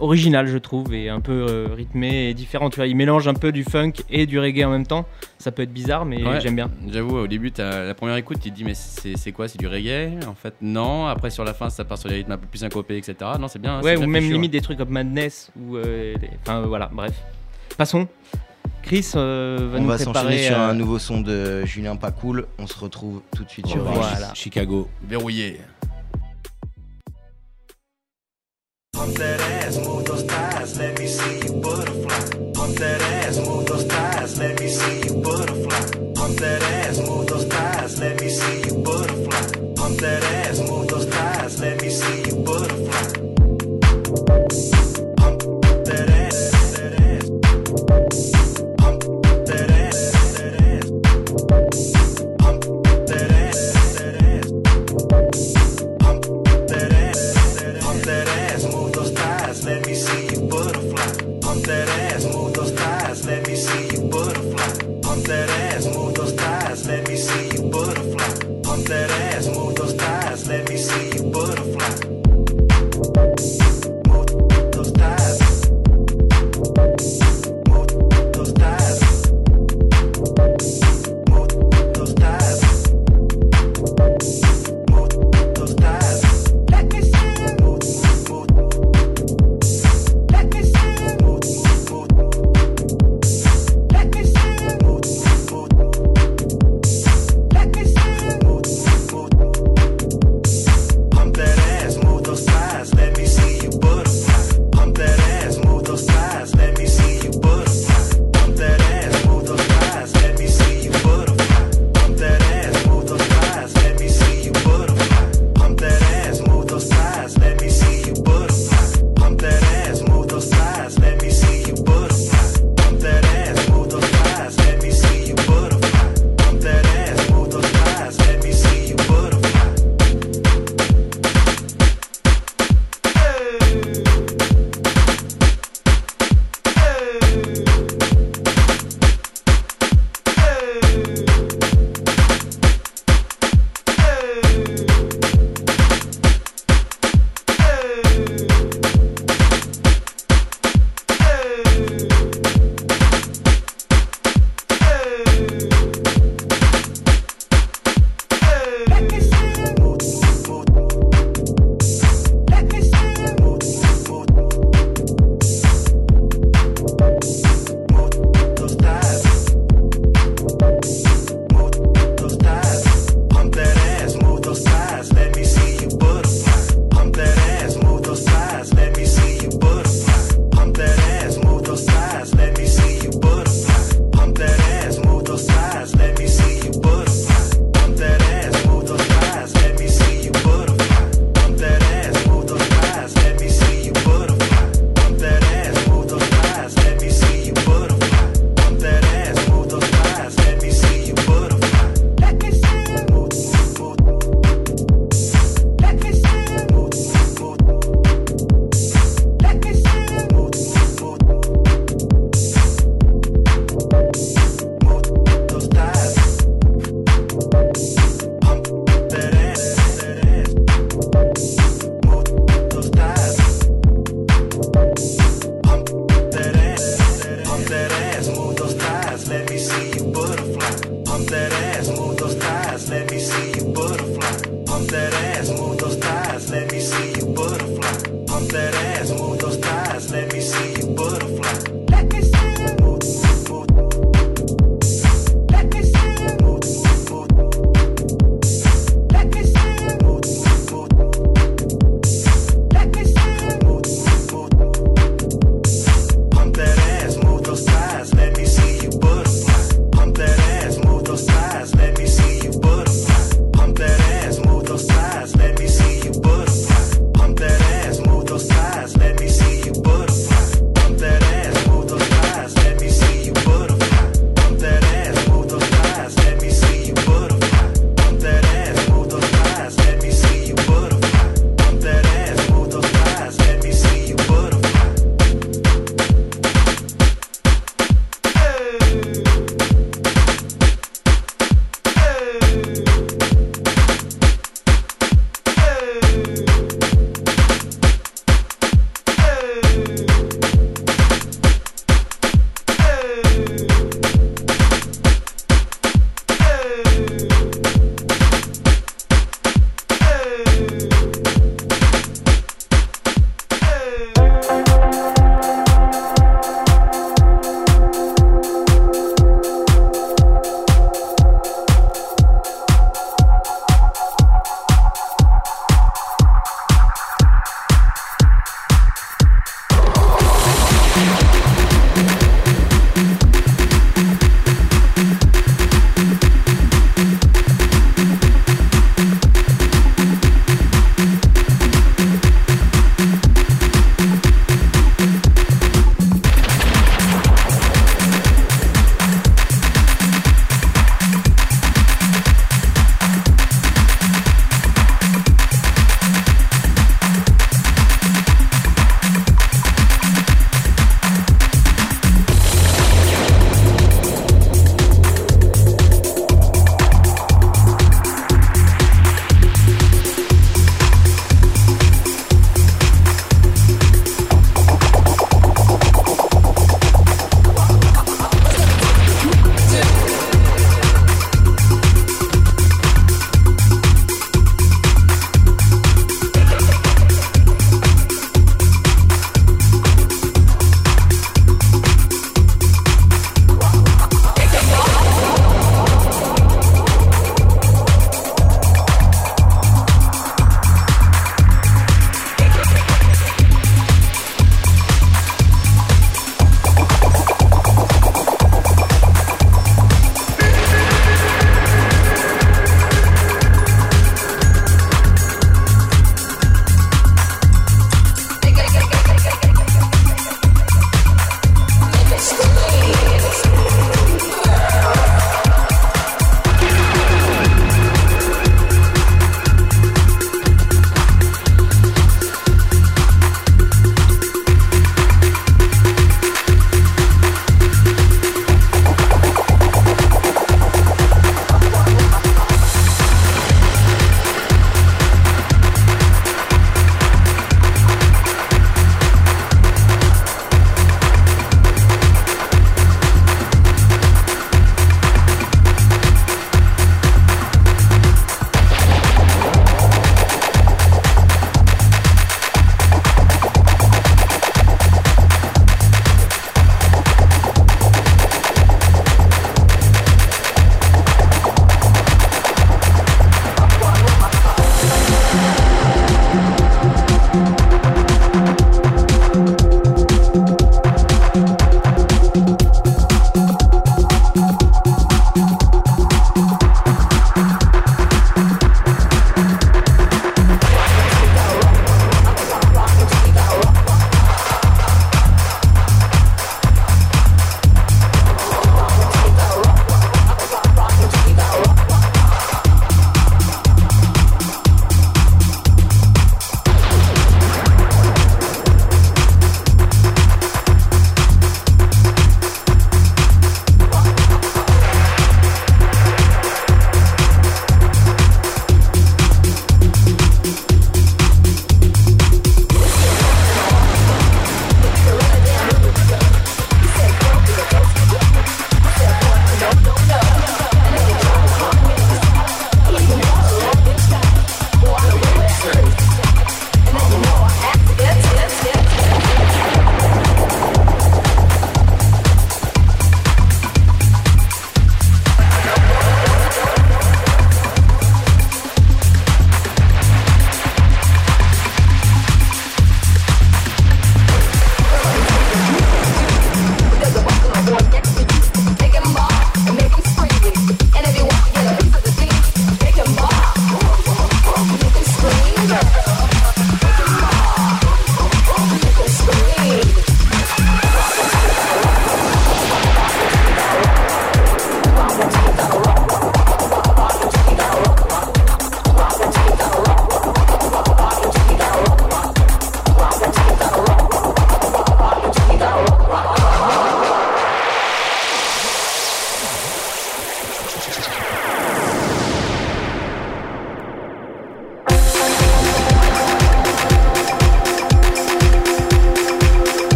original, je trouve, et un peu euh, rythmé et différent. Tu vois, il mélange un peu du funk et du reggae en même temps. Ça peut être bizarre, mais Ouais, j'aime bien. j'avoue au début la première écoute tu te dis mais c'est quoi? C'est du reggae? En fait non après sur la fin ça part sur des rythmes un peu plus syncopés etc non c'est bien ouais, c'est ou même limite des trucs comme Madness, ou. euh, Enfin, voilà, bref. Passons. Chris euh, va On nous va s'enchaîner sur euh, un nouveau son de Julien Pacool. On se retrouve tout de suite sur Voilà. Chicago. verrouillé Pump that ass, move those thighs, let me see you butterfly. Pump that ass, move those thighs, let me see you butterfly. Pump that ass, move those thighs, let me see you butterfly. Pump that ass, move those thighs, let me see you butterfly.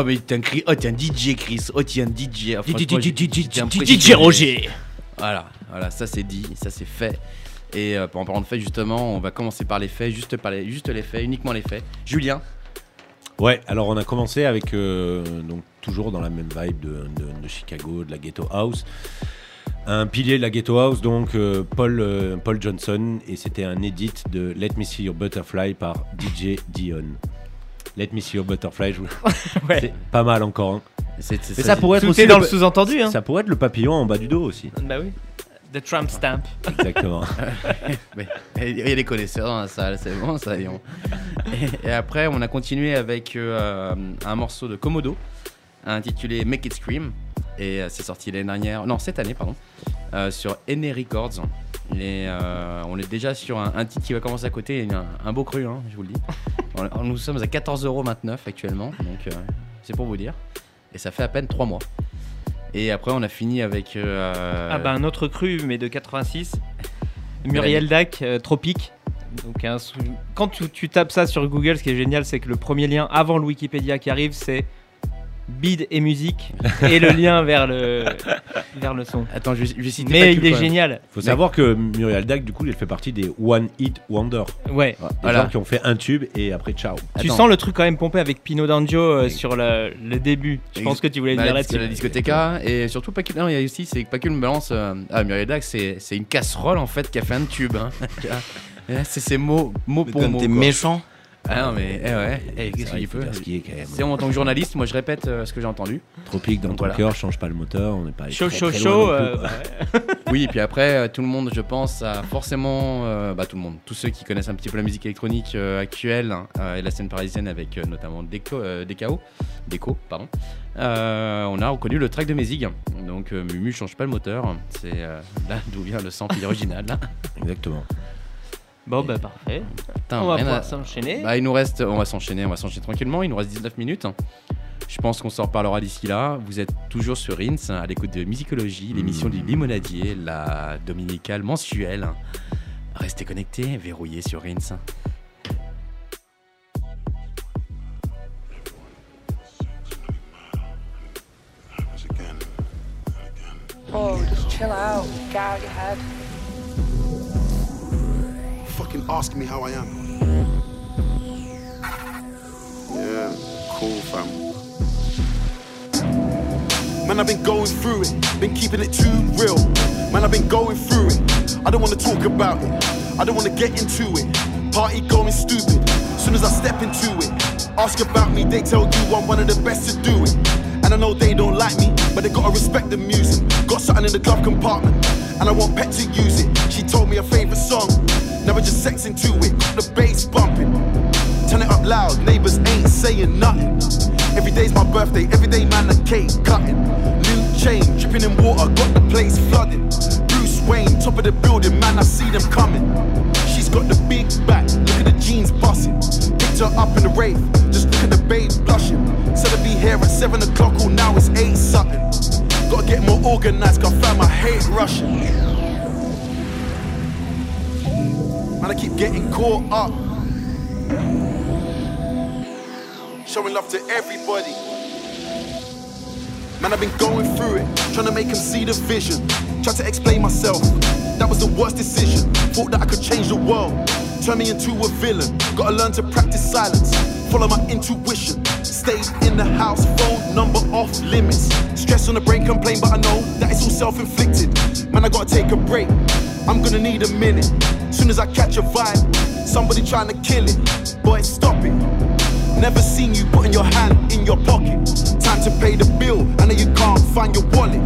Oh, mais t'es un, cri- oh, t'es un DJ Chris, oh t'es un DJ. Ah, DJ. Roger. Voilà, voilà, ça c'est dit, ça c'est fait. Et euh, en parlant de faits justement, on va commencer par les faits, juste par les, juste les faits, uniquement les faits. Julien, Ouais, alors on a commencé avec, euh, donc toujours dans la même vibe de, de- de Chicago, de la Ghetto House. Un pilier de la Ghetto House, donc euh, Paul, euh, Paul Johnson, et c'était un edit de Let Me See Your Butterfly par DJ Dion. Let Me See Your Butterfly, je... [laughs] c'est pas mal encore. hein. C'est- c'est- Mais ça pourrait être Tout aussi est dans le le sous-entendu, hein. Ça pourrait être le papillon en bas du dos aussi. Bah oui. The Trump Stamp. Exactement. [laughs] [laughs] Mais, il y a des connaisseurs dans la salle, c'est bon ça. et, on- et- et après, on a continué avec euh, un morceau de Komodo intitulé Make It Scream. Et euh, c'est sorti l'année dernière, non, cette année, pardon, euh, sur Ene Records. Et euh, on est déjà sur un, un titre qui va commencer à côté, un, un beau cru, hein, je vous le dis. [laughs] On- nous sommes à 14,29€ actuellement, donc euh, c'est pour vous dire. Et ça fait à peine 3 mois. Et après, on a fini avec. euh, Ah bah un autre cru, mais de 86. Muriel Dac, Tropique. Donc un sou- quand tu, tu tapes ça sur Google, ce qui est génial, c'est que le premier lien avant le Wikipédia qui arrive, c'est bid et musique et le lien vers le [laughs] vers le son. Attends, je vais, je citer Mais il est génial. Faut savoir que Muriel Dac, du coup, elle fait partie des One Hit Wonder. Ouais. Des Voilà. gens qui ont fait un tube et après ciao. Tu sens le truc quand même pompé avec Pino D'Angio euh, sur le, le début. Je pense que tu voulais Bah, dire la, là-dessus. la discothhéca et surtout pas que non il y a aussi c'est que Pacul me balance euh, ah Muriel Dac c'est c'est une casserole en fait qui a fait un tube hein. [laughs] C'est ces mots mot pour comme mot t'es méchant. Ah non mais eh ouais eh, qu'est-ce qu'il peut dire ce qui est quand même. c'est en tant que journaliste moi je répète euh, ce que j'ai entendu Tropique dans Donc ton voilà. cœur, change pas le moteur, on n'est pas allé Chaud, très, chaud, très chaud, euh, quoi. [laughs] oui et puis après euh, tout le monde je pense a forcément euh, bah tout le monde tous ceux qui connaissent un petit peu la musique électronique euh, actuelle hein, euh, et la scène parisienne avec euh, notamment Deco euh, DKO Deco pardon euh, on a reconnu le track de Mézig donc euh, Mumu change pas le moteur c'est euh, là d'où vient le sample original. Exactement. Bon bah parfait. Putain, on va rien pouvoir à- s'enchaîner. Bah, il nous reste, on va s'enchaîner, on va s'enchaîner tranquillement. Il nous reste 19 minutes. Je pense qu'on s'en reparlera d'ici là. Vous êtes toujours sur Rince, à l'écoute de Musicologie, l'émission du Limonadier, la dominicale mensuelle. Restez connectés, verrouillés sur Rince. Oh, just chill out. Get out of your head. Fucking asking me how I am. Yeah, cool, fam. Man, I've been going through it, been keeping it too real. Man, I've been going through it. I don't wanna talk about it, I don't wanna get into it. Party going stupid, soon as I step into it. Ask about me, they tell you I'm one of the best to do it. And I know they don't like me, but they gotta respect the music. Got something in the glove compartment, and I want Pet to use it. She told me her favorite song, never just sex into it. The bass bumping, turn it up loud, neighbors ain't saying nothing. Every day's my birthday, every day man a cake cutting. New chain, dripping in water, got the place flooded. Bruce Wayne, top of the building, man, I see them coming. She's got the big back, look at the jeans busting. Picked her up in the rave, just look at the babe blushing. Said I'd be here at 7 o'clock, oh now it's 8 something. Gotta get more organized, got fam, I hate rushing. Man, I keep getting caught up. Showing love to everybody. Man, I've been going through it, trying to make him see the vision. Tried to explain myself, that was the worst decision. Thought that I could change the world, turn me into a villain. Gotta learn to practice silence, follow my intuition. Stayed in the house, phone number off limits. Stress on the brain, complain, but I know that it's all self inflicted. Man, I gotta take a break, I'm gonna need a minute. Soon as I catch a vibe, somebody trying to kill it. Boy, stop it. Never seen you putting your hand in your pocket. Time to pay the bill, I know you can't find your wallet.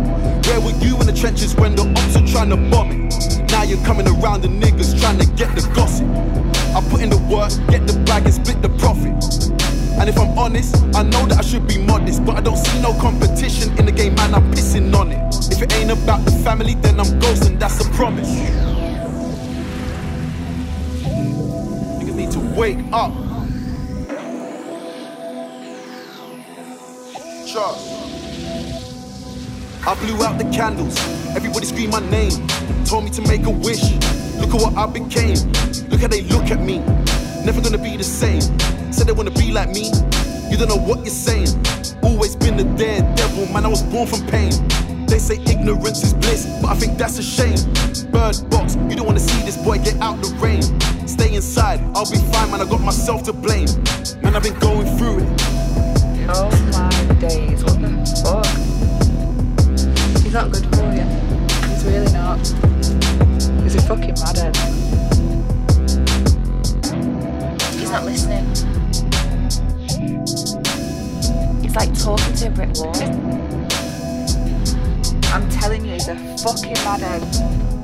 Where were you in the trenches when the ops are trying to bomb it? Now you're coming around the niggas trying to get the gossip. I put in the work, get the bag and split the profit. And if I'm honest, I know that I should be modest, but I don't see no competition in the game, man. I'm pissing on it. If it ain't about the family, then I'm ghosting, that's a promise. Niggas need to wake up. Trust. I blew out the candles. Everybody screamed my name. Told me to make a wish. Look at what I became. Look how they look at me. Never gonna be the same. Said they wanna be like me. You don't know what you're saying. Always been the daredevil, man. I was born from pain. They say ignorance is bliss, but I think that's a shame. Bird box, you don't wanna see this boy get out the rain. Stay inside, I'll be fine, man. I got myself to blame. Man, I've been going through it. Oh my days, what the fuck? Not good for you. He's really not. He's a fucking madhead. Eh? He's not listening. It's like talking to a brick wall. I'm telling you, he's a fucking madhead. Eh?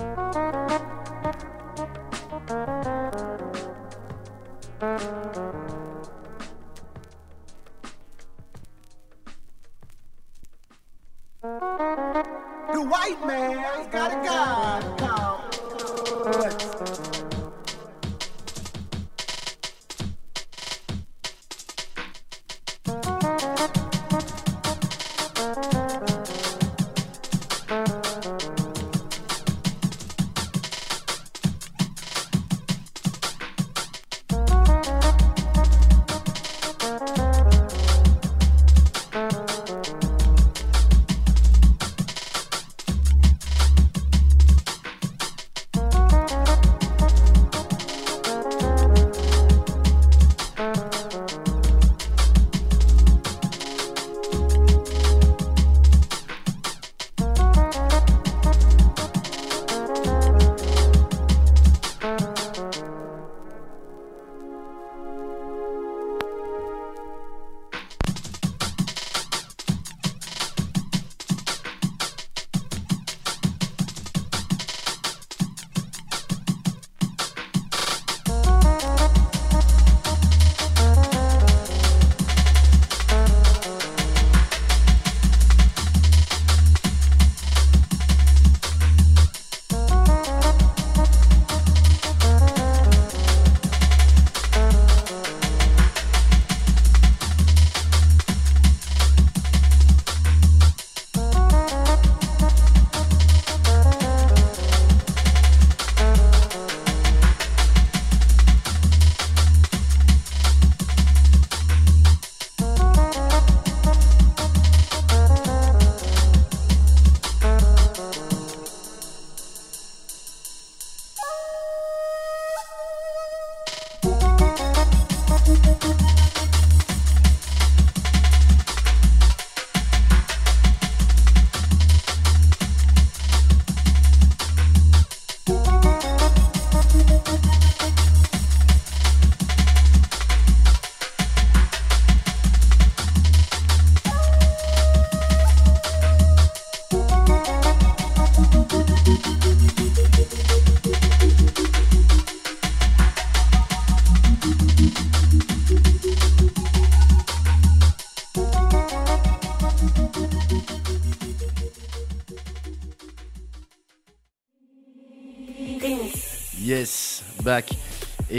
The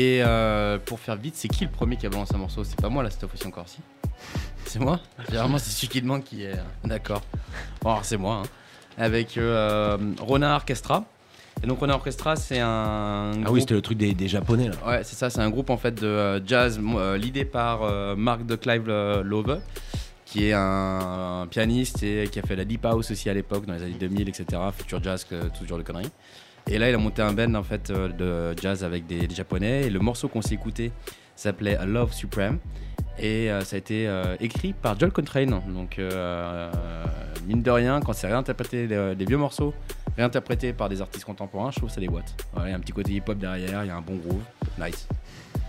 Et euh, pour faire vite, c'est qui le premier qui a balancé un morceau? C'est pas moi là cette fois-ci encore, si? C'est moi? Généralement, c'est celui qui demande qui est. euh, D'accord. Bon, alors c'est moi. hein. Avec euh, Renard Orchestra. Et donc, Renard Orchestra, c'est un. Ah oui, c'était le truc des, des japonais là. Ouais, c'est ça, c'est un groupe en fait de euh, jazz euh, l'idée par Mark de Clive Love, qui est un, un pianiste et qui a fait la deep house aussi à l'époque dans les années 2000, etc. Future jazz, que, tout ce genre de conneries. Et là, il a monté un band en fait euh, de jazz avec des, des japonais. Et le morceau qu'on s'est écouté s'appelait A Love Supreme. Et euh, ça a été euh, écrit par John Coltrane. Donc, euh, mine de rien, quand c'est réinterprété, les, les vieux morceaux réinterprétés par des artistes contemporains, je trouve que ça déboîte. Voilà, Il y a un petit côté hip-hop derrière, il y a un bon groove. Nice.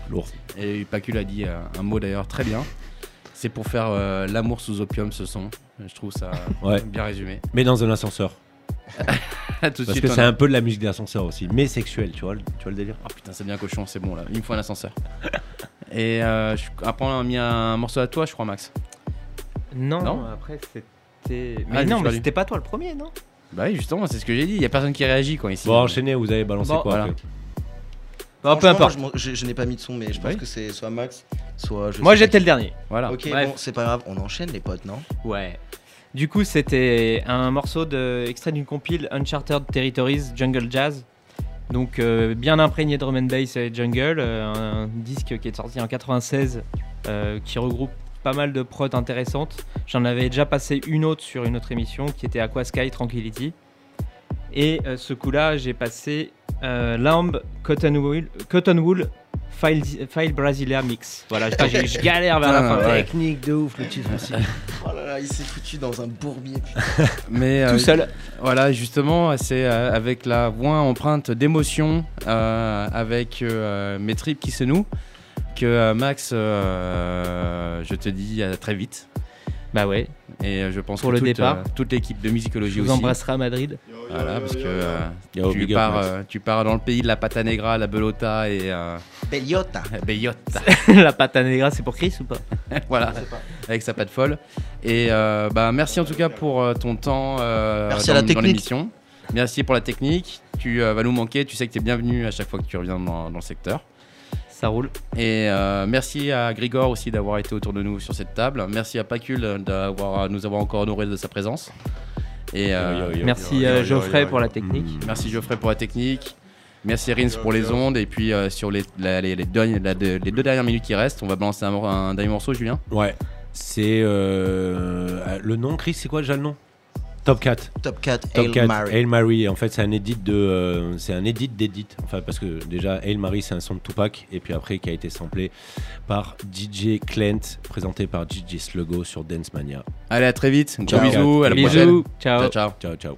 Lourd. Et Pacul a dit un mot d'ailleurs très bien. C'est pour faire l'amour sous opium ce son. Je trouve ça Ouais. bien résumé. Mais dans un ascenseur. [laughs] [laughs] Tout de Parce suite, que on c'est a- un peu de la musique d'ascenseur aussi, mais sexuelle, tu vois, le- tu vois le délire Oh putain, c'est bien cochon, c'est bon là. Il me faut un ascenseur. [laughs] Et euh, je- après, on a mis un morceau à toi, je crois, Max. Non, Non après c'était. Ah, Mais je non, suis mais c'était pas toi le premier, non? Bah oui, justement, c'est ce que j'ai dit. Il y a personne qui réagit quand ici. Bon, enchaînez, vous avez balancé Bon, quoi voilà. après Bah, peu Franchement, importe. moi, je m'en- je, je n'ai pas mis de son, mais je pense Oui. que c'est soit Max, soit. je Moi sais pas j'étais le dernier. Voilà. Ok, Bref. bon, c'est pas grave, on enchaîne les potes, non? Ouais. Du coup, c'était un morceau de, extrait d'une compile Uncharted Territories Jungle Jazz. Donc, euh, bien imprégné de drum and bass et jungle. euh, un disque qui est sorti en 96 euh, qui regroupe pas mal de prods intéressantes. J'en avais déjà passé une autre sur une autre émission qui était Aqua Sky Tranquility. Et euh, ce coup-là, j'ai passé euh, Lamb Cotton Wool, Cotton Wool File, File Brasilia Mix. Voilà, je, je- je galère vers la Ah, fin. ouais. Technique de ouf le titre aussi. [laughs] Oh là là, il s'est foutu dans un bourbier, putain. [laughs] Mais Tout euh, seul. Voilà, justement, c'est euh, avec la voix empreinte d'émotion, euh, avec euh, mes tripes qui se nouent, que euh, Max, euh, je te dis à très vite. Bah ouais. Et euh, je pense Pour que le toute, départ. euh, toute l'équipe de musicologie vous aussi. embrasserai à Madrid. Voilà, parce que euh, Yo, tu, pars, euh, tu pars dans le pays de la pata negra, la belota et. Euh, Bellota. [laughs] Bellota. [laughs] la à negra, c'est pour Chris ou pas [laughs] voilà, avec sa patte folle. Et euh, bah, merci en tout cas pour euh, ton temps euh, Merci dans, à la dans technique. l'émission. Merci pour la technique. Tu euh, vas nous manquer. Tu sais que tu es bienvenu à chaque fois que tu reviens dans, dans le secteur. Ça roule. Et euh, merci à Grigor aussi d'avoir été autour de nous sur cette table. Merci à Pacul d'avoir nous avoir encore honoré de sa présence. Et euh, Merci, euh, Geoffrey pour la technique. Mm. Merci Geoffrey pour la technique. Merci Rins pour les ondes. Et puis euh, sur les, la- les, les deux, la- de- les deux dernières minutes qui restent, on va balancer un, un dernier morceau, Julien. Ouais. C'est euh, le nom, Chris, c'est quoi déjà le nom? Top Cat. Top Cat, Top Hail Cat, Mary. Hail Mary. En fait, c'est un edit de, euh, c'est un edit d'edit. Enfin, parce que déjà, Hail Mary, c'est un son de Tupac, et puis après, qui a été samplé par DJ Clint, présenté par DJ Sluggo sur Dance Mania. Allez, à très vite. Ciao. bisous. À la Bisous. prochaine. Ciao. Ciao, Ciao, ciao.